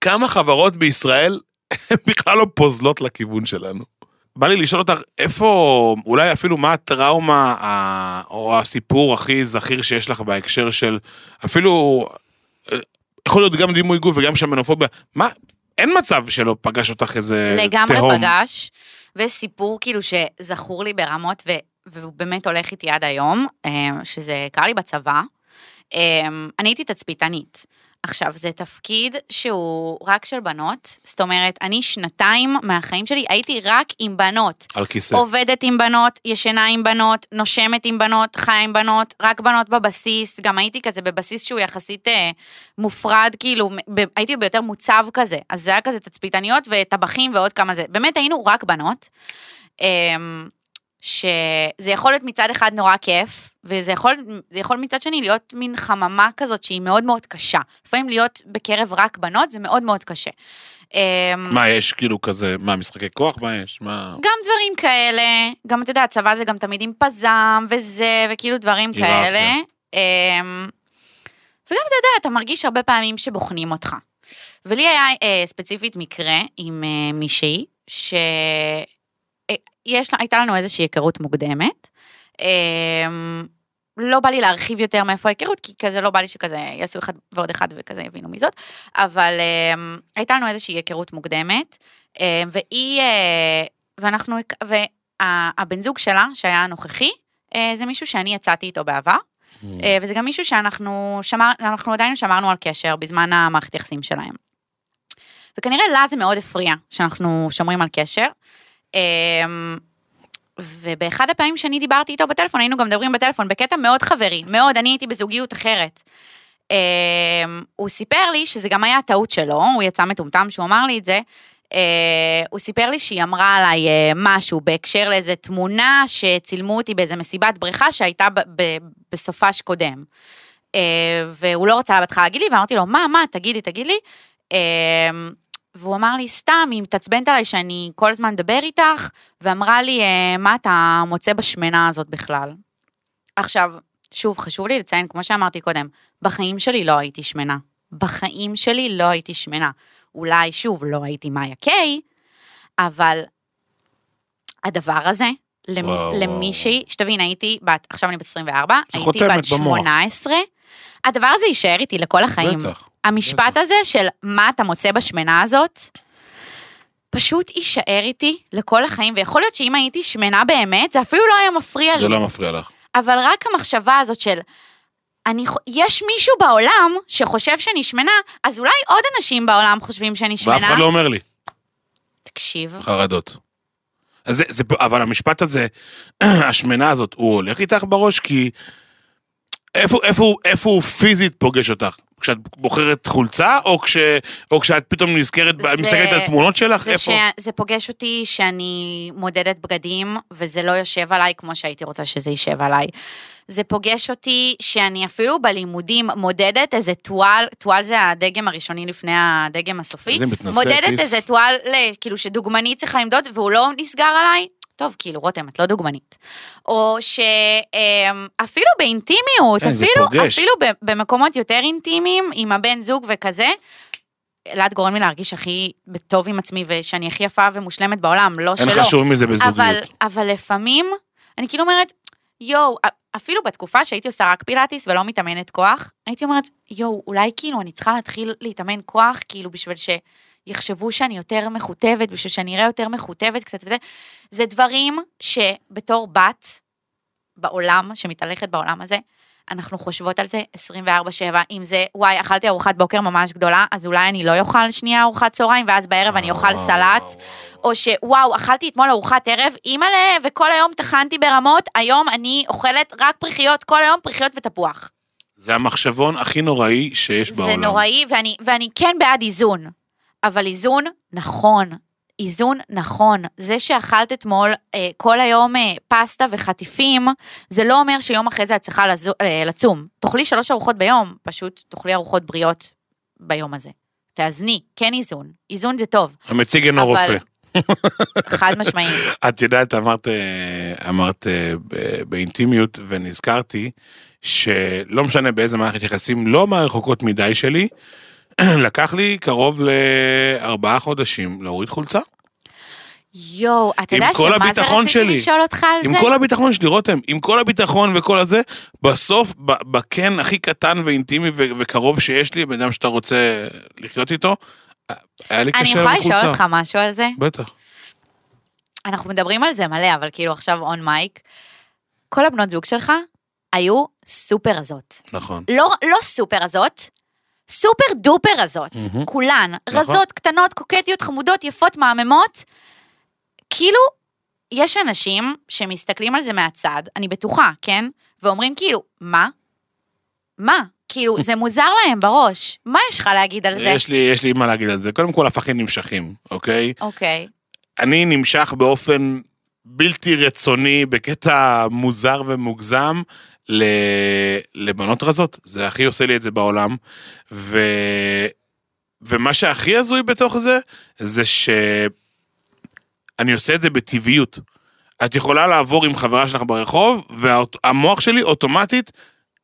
כמה חברות בישראל הן בכלל לא פוזלות לכיוון שלנו. בא לי לשאול אותך, איפה, אולי אפילו מה הטראומה ה- או הסיפור הכי זכיר שיש לך בהקשר של, אפילו, אה, יכול להיות גם דימוי גוף וגם שמנופוביה, מה, אין מצב שלא פגש אותך איזה לגמרי תהום. פגש, וסיפור כאילו שזכור לי ברמות, ו, והוא באמת הולך איתי עד היום, אה, שזה קרה לי בצבא. אה, אני הייתי תצפיתנית. עכשיו, זה תפקיד שהוא רק של בנות, זאת אומרת, אני שנתיים מהחיים שלי הייתי רק עם בנות. על כיסא. עובדת עם בנות, ישנה עם בנות, נושמת עם בנות, חיה עם בנות, רק בנות בבסיס, גם הייתי כזה בבסיס שהוא יחסית אה, מופרד, כאילו, ב, הייתי ביותר מוצב כזה, אז זה היה כזה תצפיתניות וטבחים ועוד כמה זה, באמת היינו רק בנות. אה, שזה יכול להיות מצד אחד נורא כיף, וזה יכול, יכול מצד שני להיות מין חממה כזאת שהיא מאוד מאוד קשה. לפעמים להיות בקרב רק בנות זה מאוד מאוד קשה. אה, מה יש כאילו כזה, מה משחקי כוח, מה יש, מה... גם דברים כאלה, גם אתה יודע, צבא זה גם תמיד עם פזם וזה, וכאילו דברים. כאלה. אמ, וגם אתה יודע, אתה מרגיש הרבה פעמים שבוחנים אותך. ולי היה אה, ספציפית מקרה עם אה, מישהי, שהייתה לנו איזושהי היכרות מוקדמת. אמ, לא בא לי להרחיב יותר מאיפה ההיכרות, כי כזה לא בא לי שכזה יעשו אחד ועוד אחד וכזה יבינו מי זאת, אבל אמ, הייתה לנו איזושהי היכרות מוקדמת, אמ, והיא, אה, ואנחנו, והבן זוג שלה, שהיה הנוכחי, אה, זה מישהו שאני יצאתי איתו בעבר, אה, וזה גם מישהו שאנחנו שמר, אנחנו עדיין שמרנו על קשר בזמן המערכת יחסים שלהם. וכנראה לה זה מאוד הפריע שאנחנו שומרים על קשר. אמ, ובאחד הפעמים שאני דיברתי איתו בטלפון, היינו גם מדברים בטלפון בקטע מאוד חברי, מאוד, אני הייתי בזוגיות אחרת. אמ, הוא סיפר לי שזה גם היה הטעות שלו, הוא יצא מטומטם שהוא אמר לי את זה. אה, הוא סיפר לי שהיא אמרה עליי אה, משהו בהקשר לאיזה תמונה שצילמו אותי באיזה מסיבת בריכה שהייתה בסופש קודם. אה, והוא לא רצה בהתחלה להגיד לי, ואמרתי לו, מה, מה, תגידי, תגיד לי. והוא אמר לי, סתם, היא מתעצבנת עליי שאני כל הזמן מדבר איתך, ואמרה לי, "אה, מה אתה מוצא בשמנה הזאת בכלל? עכשיו, שוב, חשוב לי לציין, כמו שאמרתי קודם, בחיים שלי לא הייתי שמנה. בחיים שלי לא הייתי שמנה. אולי, שוב, לא הייתי מאיה קיי, אבל הדבר הזה, למ- וואו, למישהי, שתבין, הייתי בת, עכשיו אני בת 24, זה הייתי בת במוח. 18, הדבר הזה יישאר איתי לכל החיים. בטח. המשפט הזה של מה אתה מוצא בשמנה הזאת, פשוט יישאר איתי לכל החיים, ויכול להיות שאם הייתי שמנה באמת, זה אפילו לא היה מפריע לי. זה לא מפריע לך. אבל רק המחשבה הזאת של, אני, יש מישהו בעולם שחושב שאני שמנה, אז אולי עוד אנשים בעולם חושבים שאני שמנה. ואף אחד לא אומר לי, תקשיב, חרדות. זה, זה, אבל המשפט הזה, השמנה הזאת, הוא הולך איתך בראש? כי איפה, איפה, איפה הוא פיזית פוגש אותך? כשאת בוחרת חולצה, או, כש, או כשאת פתאום נזכרת, זה- מסתכלת על תמונות שלך? זה, איפה? ש... זה פוגש אותי שאני מודדת בגדים, וזה לא יושב עליי כמו שהייתי רוצה שזה יישב עליי. זה פוגש אותי שאני אפילו בלימודים מודדת איזה טואל, טואל זה הדגם הראשוני לפני הדגם הסופי. מודדת. איזה טואל, כאילו שדוגמנית צריכה למדוד, והוא לא נסגר עליי. טוב, כאילו, רותם, את לא דוגמנית. או שאפילו באינטימיות, כן, אפילו. אפילו במקומות יותר אינטימיים, עם הבן זוג וכזה, אלעד גורם לי להרגיש הכי טוב עם עצמי, ושאני הכי יפה ומושלמת בעולם, לא אין שלא. חשוב מזה בזוגיות. אבל, אבל לפעמים, אני כאילו אומרת, יואו, אפילו בתקופה שהייתי עושה רק פילאטיס ולא מתאמנת כוח, הייתי אומרת, יואו, אולי כאילו אני צריכה להתחיל להתאמן כוח, כאילו בשביל שיחשבו שאני יותר מכותבת, בשביל שאני אראה יותר מכותבת קצת וזה. זה דברים שבתור בת בעולם, שמתהלכת בעולם הזה, אנחנו חושבות על זה 24-7, אם זה, וואי, אכלתי ארוחת בוקר ממש גדולה, אז אולי אני לא אוכל שנייה ארוחת צהריים, ואז בערב אני אוכל סלט, או שוואו, אכלתי אתמול ארוחת ערב, אימא'לה, וכל היום טחנתי ברמות, היום אני אוכלת רק פריחיות, כל היום פריחיות ותפוח. זה המחשבון הכי נוראי שיש זה בעולם. נוראי, ואני, ואני כן בעד איזון, אבל איזון נכון. איזון נכון. זה שאכלת אתמול אה, כל היום אה, פסטה וחטיפים, זה לא אומר שיום אחרי זה את צריכה לזו, אה, לצום. תאכלי שלוש ארוחות ביום, פשוט תאכלי ארוחות בריאות ביום הזה. תאזני, כן איזון. איזון זה טוב, המציג אינו אבל- רופא. חד משמעית. את יודעת, אמרת, אה, אמרת אה, באינטימיות, ונזכרתי שלא משנה באיזה מערכת יחסים, לא מהרחוקות מדי שלי, לקח לי קרוב לארבעה חודשים להוריד חולצה. יואו, אתה עם יודע שמה זה רציתי שלי. לשאול אותך על עם זה? כל הביטחון שלי, רותם, עם כל הביטחון וכל הזה, בסוף, בקן הכי קטן ואינטימי ו- וקרוב שיש לי, בן אדם שאתה רוצה לחיות איתו, היה לי אני קשה יכולה להוריד לשאול חולצה. אותך משהו על זה? בטח. אנחנו מדברים על זה מלא, אבל כאילו עכשיו און מייק. כל הבנות זוג שלך היו סופר רזות. נכון. לא, לא סופר רזות, סופר דופר רזות. מהמם. כולן. נכון. רזות, קטנות, קוקטיות, חמודות, יפות, מהממות. כאילו, יש אנשים שמסתכלים על זה מהצד, אני בטוחה, כן? ואומרים כאילו, מה? מה? כאילו, זה מוזר להם בראש. מה יש לך להגיד על זה? יש לי, יש לי מה להגיד על זה. קודם כל, הפכים נמשכים, אוקיי? אוקיי. אני נמשך באופן בלתי רצוני, בקטע מוזר ומוגזם. לבנות רזות. זה הכי עושה לי את זה בעולם. ו... ומה שהכי הזוי בתוך זה, זה שאני עושה את זה בטבעיות. את יכולה לעבור עם חברה שלך ברחוב, והמוח שלי אוטומטית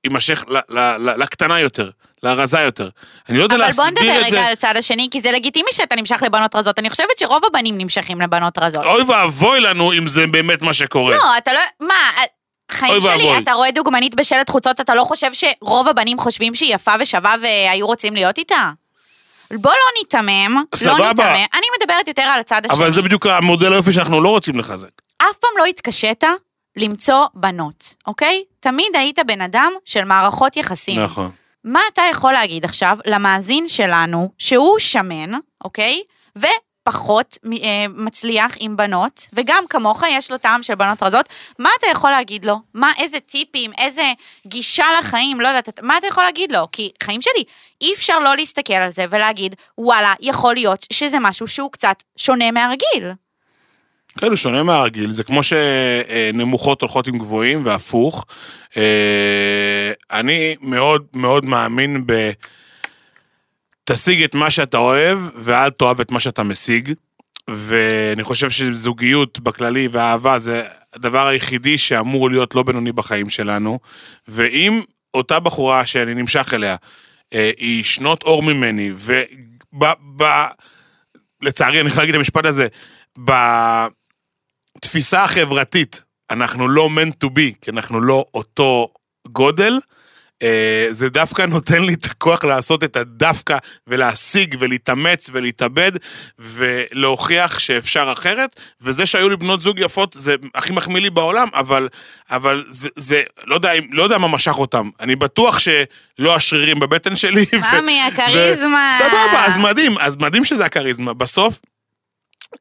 יימשך ל- ל- ל- לקטנה יותר, לרזה יותר. אני לא יודע אבל בוא להסביר נדבר את רגע זה. על הצד השני, כי זה לגיטימי שאתה נמשך לבנות רזות. אני חושבת שרוב הבנים נמשכים לבנות רזות. אוי ואבוי לנו אם זה באמת מה שקורה. לא, אתה לא... מה, חיים שלי, ואבוי. אתה רואה דוגמנית בשלט חוצות, אתה לא חושב שרוב הבנים חושבים שהיא יפה ושווה והיו רוצים להיות איתה? בוא לא ניתמם, לא. ניתמם. אני מדברת יותר על הצד השני. אבל זה בדיוק המודל היופי שאנחנו לא רוצים לחזק. אף פעם לא התקשית למצוא בנות, אוקיי? תמיד היית בן אדם של מערכות יחסים. נכון. מה אתה יכול להגיד עכשיו למאזין שלנו, שהוא שמן, אוקיי? ופחות אה, מצליח עם בנות, וגם כמוך יש לו טעם של בנות רזות, מה אתה יכול להגיד לו? מה, איזה טיפים, איזה גישה לחיים, לא יודעת, מה אתה יכול להגיד לו? כי חיים שלי, אי אפשר לא להסתכל על זה ולהגיד, וואלה, יכול להיות שזה משהו שהוא קצת שונה מהרגיל. כאילו שונה מהרגיל, זה כמו שנמוכות הולכות עם גבוהים והפוך. אה, אני מאוד מאוד מאמין ב... תשיג את מה שאתה אוהב, ואל תאהב את מה שאתה משיג. ואני חושב שזוגיות בכללי ואהבה זה הדבר היחידי שאמור להיות לא בינוני בחיים שלנו. ואם אותה בחורה שאני נמשך אליה, אה, היא שנות אור ממני, וב... ב... לצערי, אני יכול להגיד את המשפט הזה, בתפיסה החברתית, אנחנו לא meant to be, כי אנחנו לא אותו גודל, זה דווקא נותן לי את הכוח לעשות את הדווקא ולהשיג ולהתאמץ ולהתאבד ולהוכיח שאפשר אחרת, וזה שהיו לי בנות זוג יפות זה הכי מחמיא לי בעולם, אבל, אבל זה, זה לא, יודע, לא יודע מה משך אותם. אני בטוח שלא השרירים בבטן שלי. ממי, הכריזמה. סבבה, אז מדהים, אז מדהים שזה הכריזמה. בסוף,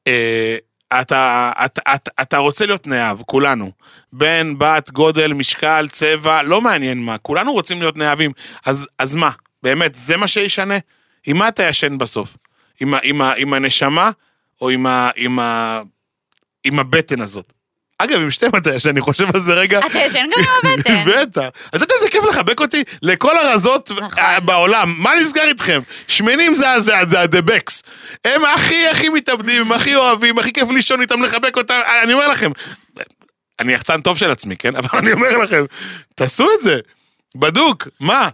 אה, אתה, אתה, אתה, אתה רוצה להיות נאהב, כולנו. בן, בת, גודל, משקל, צבע, לא מעניין מה, כולנו רוצים להיות נאהבים. אז, אז מה, באמת, זה מה שישנה? עם מה אתה ישן בסוף? עם, עם, ה, עם הנשמה או עם, עם, ה, עם הבטן הזאת? אגב, עם שתיהם אתה ישן, אני חושב על זה רגע. אתה ישן גם עם הבטן. בטח. אתה יודע איזה כיף לחבק אותי? לכל הרזות נכון. אה, בעולם. מה נסגר איתכם? שמנים זה הדבקס. הם הכי הכי מתאבדים, הם הכי אוהבים, הכי כיף לישון איתם, לחבק אותם. אני אומר לכם, אני יחצן טוב של עצמי, כן? אבל אני אומר לכם, תעשו את זה. בדוק, מה?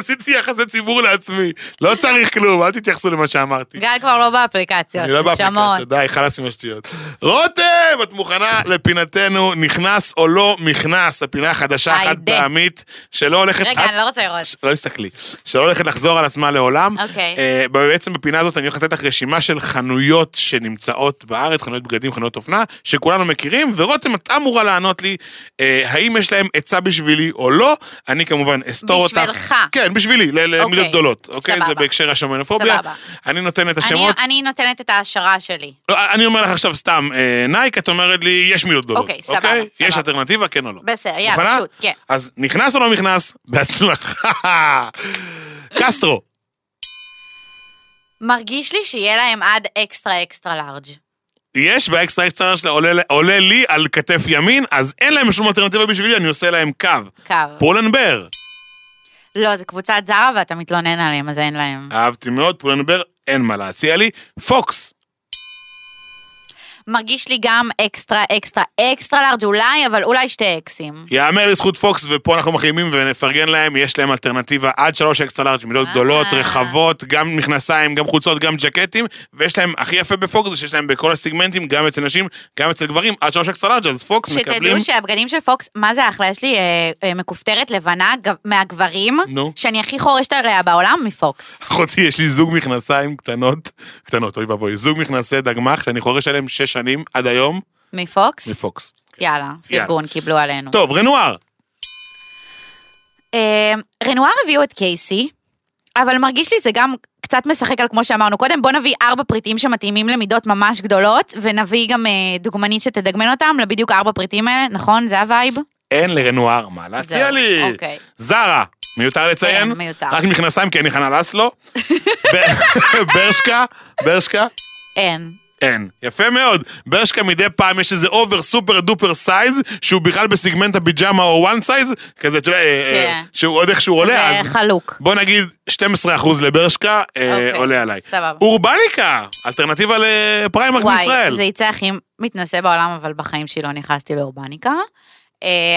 עשיתי יחסי ציבור לעצמי. לא צריך כלום, אל תתייחסו למה שאמרתי. גל כבר לא באפליקציות. אני לא נשמות. באפליקציה, די, חלאס עם השטויות. רותם, את מוכנה לפינתנו, נכנס או לא נכנס, הפינה החדשה. החד פעמית, שלא הולכת... רגע, אני לא רוצה לראות. לא תסתכלי, שלא הולכת לחזור על עצמה לעולם. אוקיי. אה, בעצם בפינה הזאת אני הולך לתת לך רשימה של חנויות שנמצאות בארץ, חנויות בגדים, חנויות אופנה, שכולנו מכירים, ורותם, את אמורה לענות לי אה, האם יש להם עצה בשבילי או לא. אני כמובן אסתור אותך. בשבילך. כן, בשבילי, ל- למידות אוקיי, גדולות. אוקיי? זה סבבה. בהקשר השמנופוביה. סבבה. אני נותן את אני- השמות. אני נותנת את ההשערה שלי. לא, אני אומר לך עכשיו סתם, אה, נייק, את אומרת לי, יש מילות גדולות. אוקיי, סבבה, יש סבבה. אלטרנטיבה, כן או לא? בסדר, יאללה? פשוט, כן. אז נכנס או לא נכנס? בהצלחה. קסטרו. מרגיש לי שיהיה להם עד extra extra large. יש, וה extra extra שלה עולה, עולה לי על כתף ימין, אז אין להם שום אלטרנטיבה בשבילי, אני עושה להם קו. קו. Pull&Bear. לא, זה קבוצת זרה ואתה מתלונן עליהם, אז אין להם. אהבתי מאוד, Pull&Bear, אין מה להציע לי. פוקס. מרגיש לי גם extra extra extra large אולי, אבל אולי שתי אקסים. יאמר לזכות פוקס, ופה אנחנו מחרימים ונפרגן להם, יש להם אלטרנטיבה עד שלוש extra large מידות אה. גדולות, רחבות, גם מכנסיים, גם חולצות, גם ג'קטים, ויש להם, הכי יפה בפוקס זה שיש להם בכל הסגמנטים, גם אצל נשים, גם אצל גברים, עד שלוש extra large, אז פוקס מקבלים... שתדעו שהבגדים של פוקס, מה זה אחלה? יש לי אה, אה, מכופתרת לבנה גב- מהגברים, נו. שאני הכי חורשת עליה בעולם, מפוקס. אחותי, יש לי זוג מכנסיים קטנות, קטנות, אוי ואבוי, זוג מכנסי דגמ"ח, שאני חורש עליהם שש שנים, עד היום, מפוקס? מפוקס. יאללה, פרגון, קיבלו עלינו. טוב, רנואר. אה, רנואר הביאו את קייסי, אבל מרגיש לי זה גם קצת משחק על כמו שאמרנו קודם, בוא נביא ארבע פריטים שמתאימים למידות ממש גדולות, ונביא גם אה, דוגמנית שתדגמן אותם לבדיוק ארבע פריטים האלה, נכון? זה ה vibe? אין לרנואר מה להציע לי. אוקיי. זרה, מיותר לציין? כן, מיותר. רק מכנסיים כי אני חנה לסלו. ברשקה, ברשקה. אין. אין. יפה מאוד. ברשקה מדי פעם יש איזה over super duper size, שהוא בכלל בסגמנט הביג'מה או one size, כזה, אתה יודע, אה, כן. אה, שהוא עוד איך שהוא עולה, אז חלוק. בוא נגיד 12% לברשקה אה, אוקיי, עולה עליי. סבבה. אורבניקה, אלטרנטיבה לפריימרק וואי, בישראל. זה יצא הכי מתנשא בעולם, אבל בחיים שלי לא נכנסתי לאורבניקה.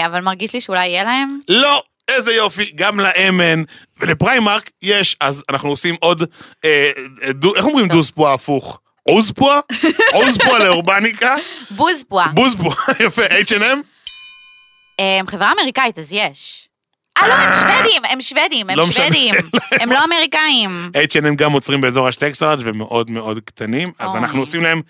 אבל מרגיש לי שאולי יהיה להם. לא, איזה יופי, גם להם אין, ולפריימרק יש, אז אנחנו עושים עוד, אה, דו, איך אומרים דוספואה הפוך? עוזפואה? עוזפואה לאורבניקה? בוזפואה. בוזפואה, יפה, H&M? אה, הם חברה אמריקאית, אז יש. אה, לא, הם שוודים, הם שוודים, לא הם משנה. שוודים. הם לא אמריקאים. H&M גם עוצרים באזור השתי extra large ומאוד מאוד קטנים, אז. אנחנו עושים להם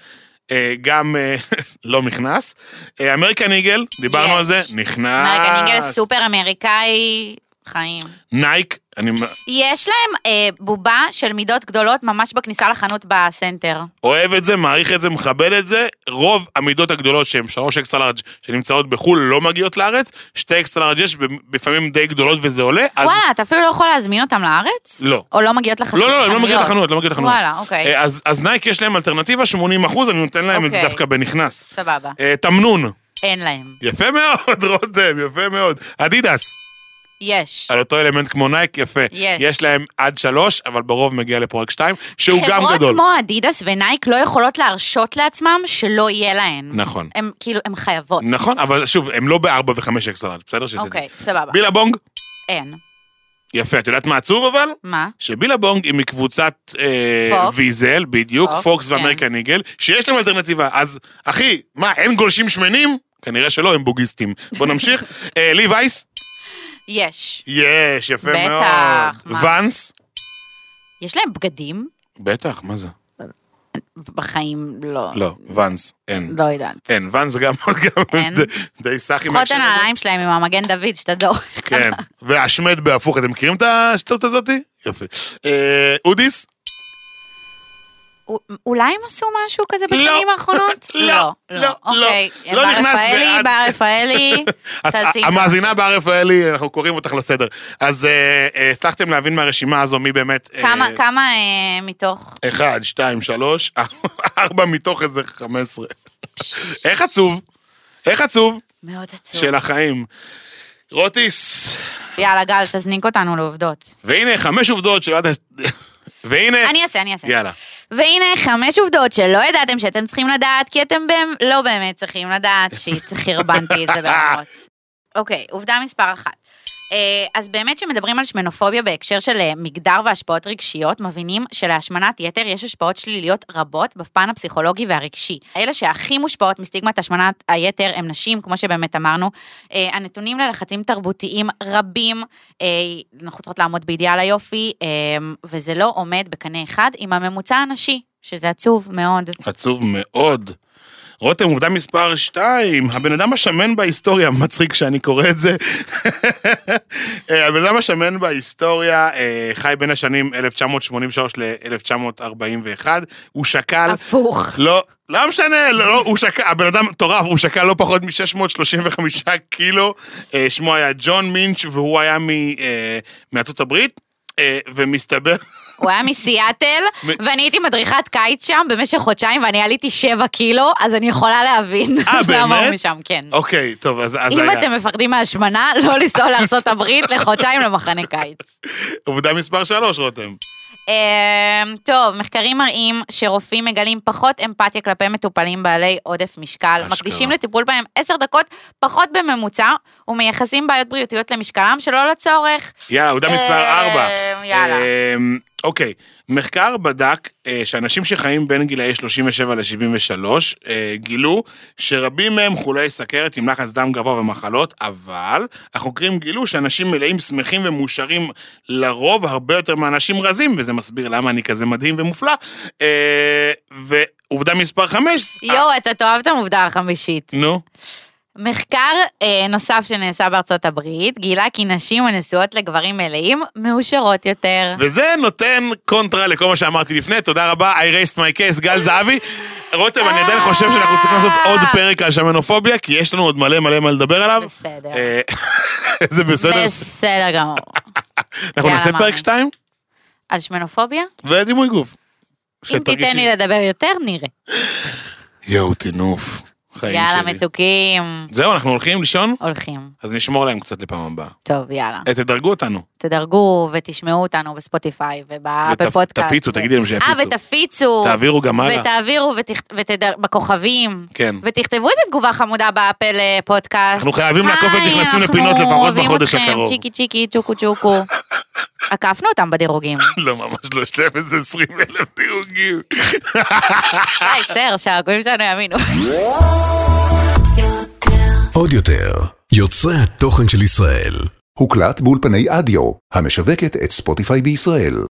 אה, גם אה, לא נכנס. אה, אמריקן איגל, דיברנו. על זה, נכנס. אמריקן איגל סופר אמריקאי, חיים. נייק, אני יש להם אה, בובה של מידות גדולות ממש בכניסה לחנות בסנטר. אוהב את זה, מעריך את זה, מכבד את זה. רוב המידות הגדולות שהן שלוש extra large שנמצאות בחו"ל לא מגיעות לארץ, שתי extra large יש לפעמים די גדולות וזה עולה, אז... וואלה, אתה אפילו לא יכול להזמין אותם לארץ? לא. או לא מגיעות לחנויות? לא, לא, לא, לא מגיעות לחנויות, לא מגיעות לחנויות. וואלה, אוקיי. אה, אז, אז נייק יש להם אלטרנטיבה 80 אחוז, אני נותן להם את זה אוקיי. דווקא בנכנס. סבבה. אה, תמנון, אין להם. יפה מאוד, רותם, יפה מאוד. אדידס, יש. על אותו אלמנט כמו נייק, יפה. יש. יש להם עד שלוש, אבל ברוב מגיע לפרק שתיים, שהוא גם חברות גדול. כמו אדידס ונייק לא יכולות להרשות לעצמם שלא יהיה להן. נכון. הם כאילו, הם חייבות. נכון, אבל שוב, הם לא בארבע וחמש extra large, בסדר? אוקיי, סבבה. בילבונג, אין. יפה, את יודעת מה עצוב אבל? מה? שבילבונג היא מקבוצת אה. ויזל, בדיוק, פוקס, פוקס כן. ואמריקן איגל, שיש להם אלטרנטיבה. אז, אחי, מה, אין גולשים שמנים? כנראה שלא, הם בוגיסטים. בוא נמשיך. אה, לי וייס, יש. יש, יפה בטח, מאוד. מה? ואנס? יש להם בגדים? בטח, מה זה? בחיים לא. לא, ואנס, אין. לא יודעת. אין, ואנס גם גם? די- סאחי לפחות. הנעליים שלהם עם המגן דוד, שתדעו. כן, והשמד בהפוך, אתם מכירים את השטות הזאתי? יופי. אה, אודיס? אולי הם עשו משהו כזה בשנים האחרונות? לא, לא, לא. אוקיי, לא בר נכנס רפאלי, ואת- בר רפאלי, אז תעשי המאזינה בר רפאלי, אנחנו קוראים אותך לסדר. אז אה, אה, הצלחתם להבין מהרשימה הזו מי באמת... אה, כמה, מתוך... אחד, שתיים, שלוש, ארבע מתוך איזה חמש עשרה. איך עצוב? איך עצוב? מאוד עצוב. של החיים. רוטיס, יאללה, גל, תזניק אותנו לעובדות. והנה חמש עובדות שלא יודעת... והנה... אני אעשה, אני אעשה. יאללה. והנה חמש עובדות שלא ידעתם שאתם צריכים לדעת, כי אתם באמת, לא באמת צריכים לדעת, שחרבנתי את זה ברמות. אוקיי, עובדה מספר אחת. אה, אז באמת שמדברים על שמנופוביה בהקשר של אה, מגדר והשפעות רגשיות, מבינים שלהשמנת יתר יש השפעות שליליות רבות בפן הפסיכולוגי והרגשי. אלה שהכי מושפעות מסטיגמת השמנת היתר הם נשים, כמו שבאמת אמרנו. אה, הנתונים ללחצים תרבותיים רבים, אנחנו צריכות לעמוד באידיאל היופי, וזה לא עומד בקנה אחד עם הממוצע הנשי, שזה עצוב מאוד. עצוב מאוד. רותם, עובדה מספר 2, הבן אדם השמן בהיסטוריה, מצחיק שאני קורא את זה. אה, הבן אדם השמן בהיסטוריה אה, חי בין השנים 1983 ל-1941, הוא שקל, הפוך. לא, לא משנה, לא, הוא שקל, הבן אדם מטורף, הוא שקל לא פחות מ-635 קילו, אה, שמו היה ג'ון מינץ' והוא היה מארצות הברית, ומסתבר... הוא היה מסיאטל, ואני הייתי מדריכת קיץ שם במשך חודשיים, ואני עליתי שבע קילו, אז אני יכולה להבין אה, למה הוא באמת? משם, כן. אוקיי, טוב, אז, אז אם היה. אתם מפחדים מהשמנה, לא לנסוע לארה"ב לחודשיים למחנה קיץ. עובדה מספר 3, רותם. אמ, טוב, מחקרים מראים שרופאים מגלים פחות אמפתיה כלפי מטופלים בעלי עודף משקל. מקדישים לטיפול בהם עשר דקות פחות בממוצע, ומייחסים בעיות בריאותיות למשקלם שלא לצורך. יאללה, עובדה מספר אה, 4. יאללה. אוקיי, מחקר בדק אה, שאנשים שחיים בין גילאי 37 ל-73 אה, גילו שרבים מהם חולי סכרת עם לחץ דם גבוה ומחלות, אבל החוקרים גילו שאנשים מלאים שמחים ומאושרים לרוב הרבה יותר מאנשים רזים, וזה מסביר למה אני כזה מדהים ומופלא. אה, ועובדה מספר 5, יואו, אתה תאהב את העובדה החמישית. נו, מחקר אה, נוסף שנעשה בארצות הברית גילה כי נשים הנשואות לגברים מלאים מאושרות יותר. וזה נותן קונטרה לכל מה שאמרתי לפני, תודה רבה, I raised my case, גל זהבי. רותם, אני עדיין חושב שאנחנו צריכים לעשות עוד פרק על שמנופוביה, כי יש לנו עוד מלא מלא מה לדבר עליו. בסדר. אה, זה בסדר? בסדר גמור. אנחנו נעשה. פרק 2 על שמנופוביה? ודימוי גוף. אם תיתן לי לדבר יותר, נראה. יואו, טינוף. חיים יאללה, שלי. מתוקים. זהו, אנחנו הולכים לישון? הולכים. אז נשמור להם קצת לפעם הבאה. טוב, יאללה. אה, תדרגו אותנו. תדרגו ותשמעו אותנו בספוטיפיי ובפודקאסט. ותפיצו, תגידי להם אה, שיפיצו. ותפיצו. תעבירו גם הלאה. ותעבירו ותדר... בכוכבים. כן. ותכתבו איזה תגובה חמודה באפל אה, פודקאסט. אנחנו חייבים לעקוף את היי, נכנסים אנחנו לפינות לפחות בחודש הקרוב. צ'יקי צ'יקי, צ'וקו צ'וקו. עקפנו אותם בדירוגים. לא, ממש לא, יש להם איזה 20 אלף דירוגים. די, בסדר, שהגויים שלנו יאמינו. עוד יותר, יוצרי התוכן של ישראל. הוקלט באולפני אדיו, המשווקת את ספוטיפיי בישראל.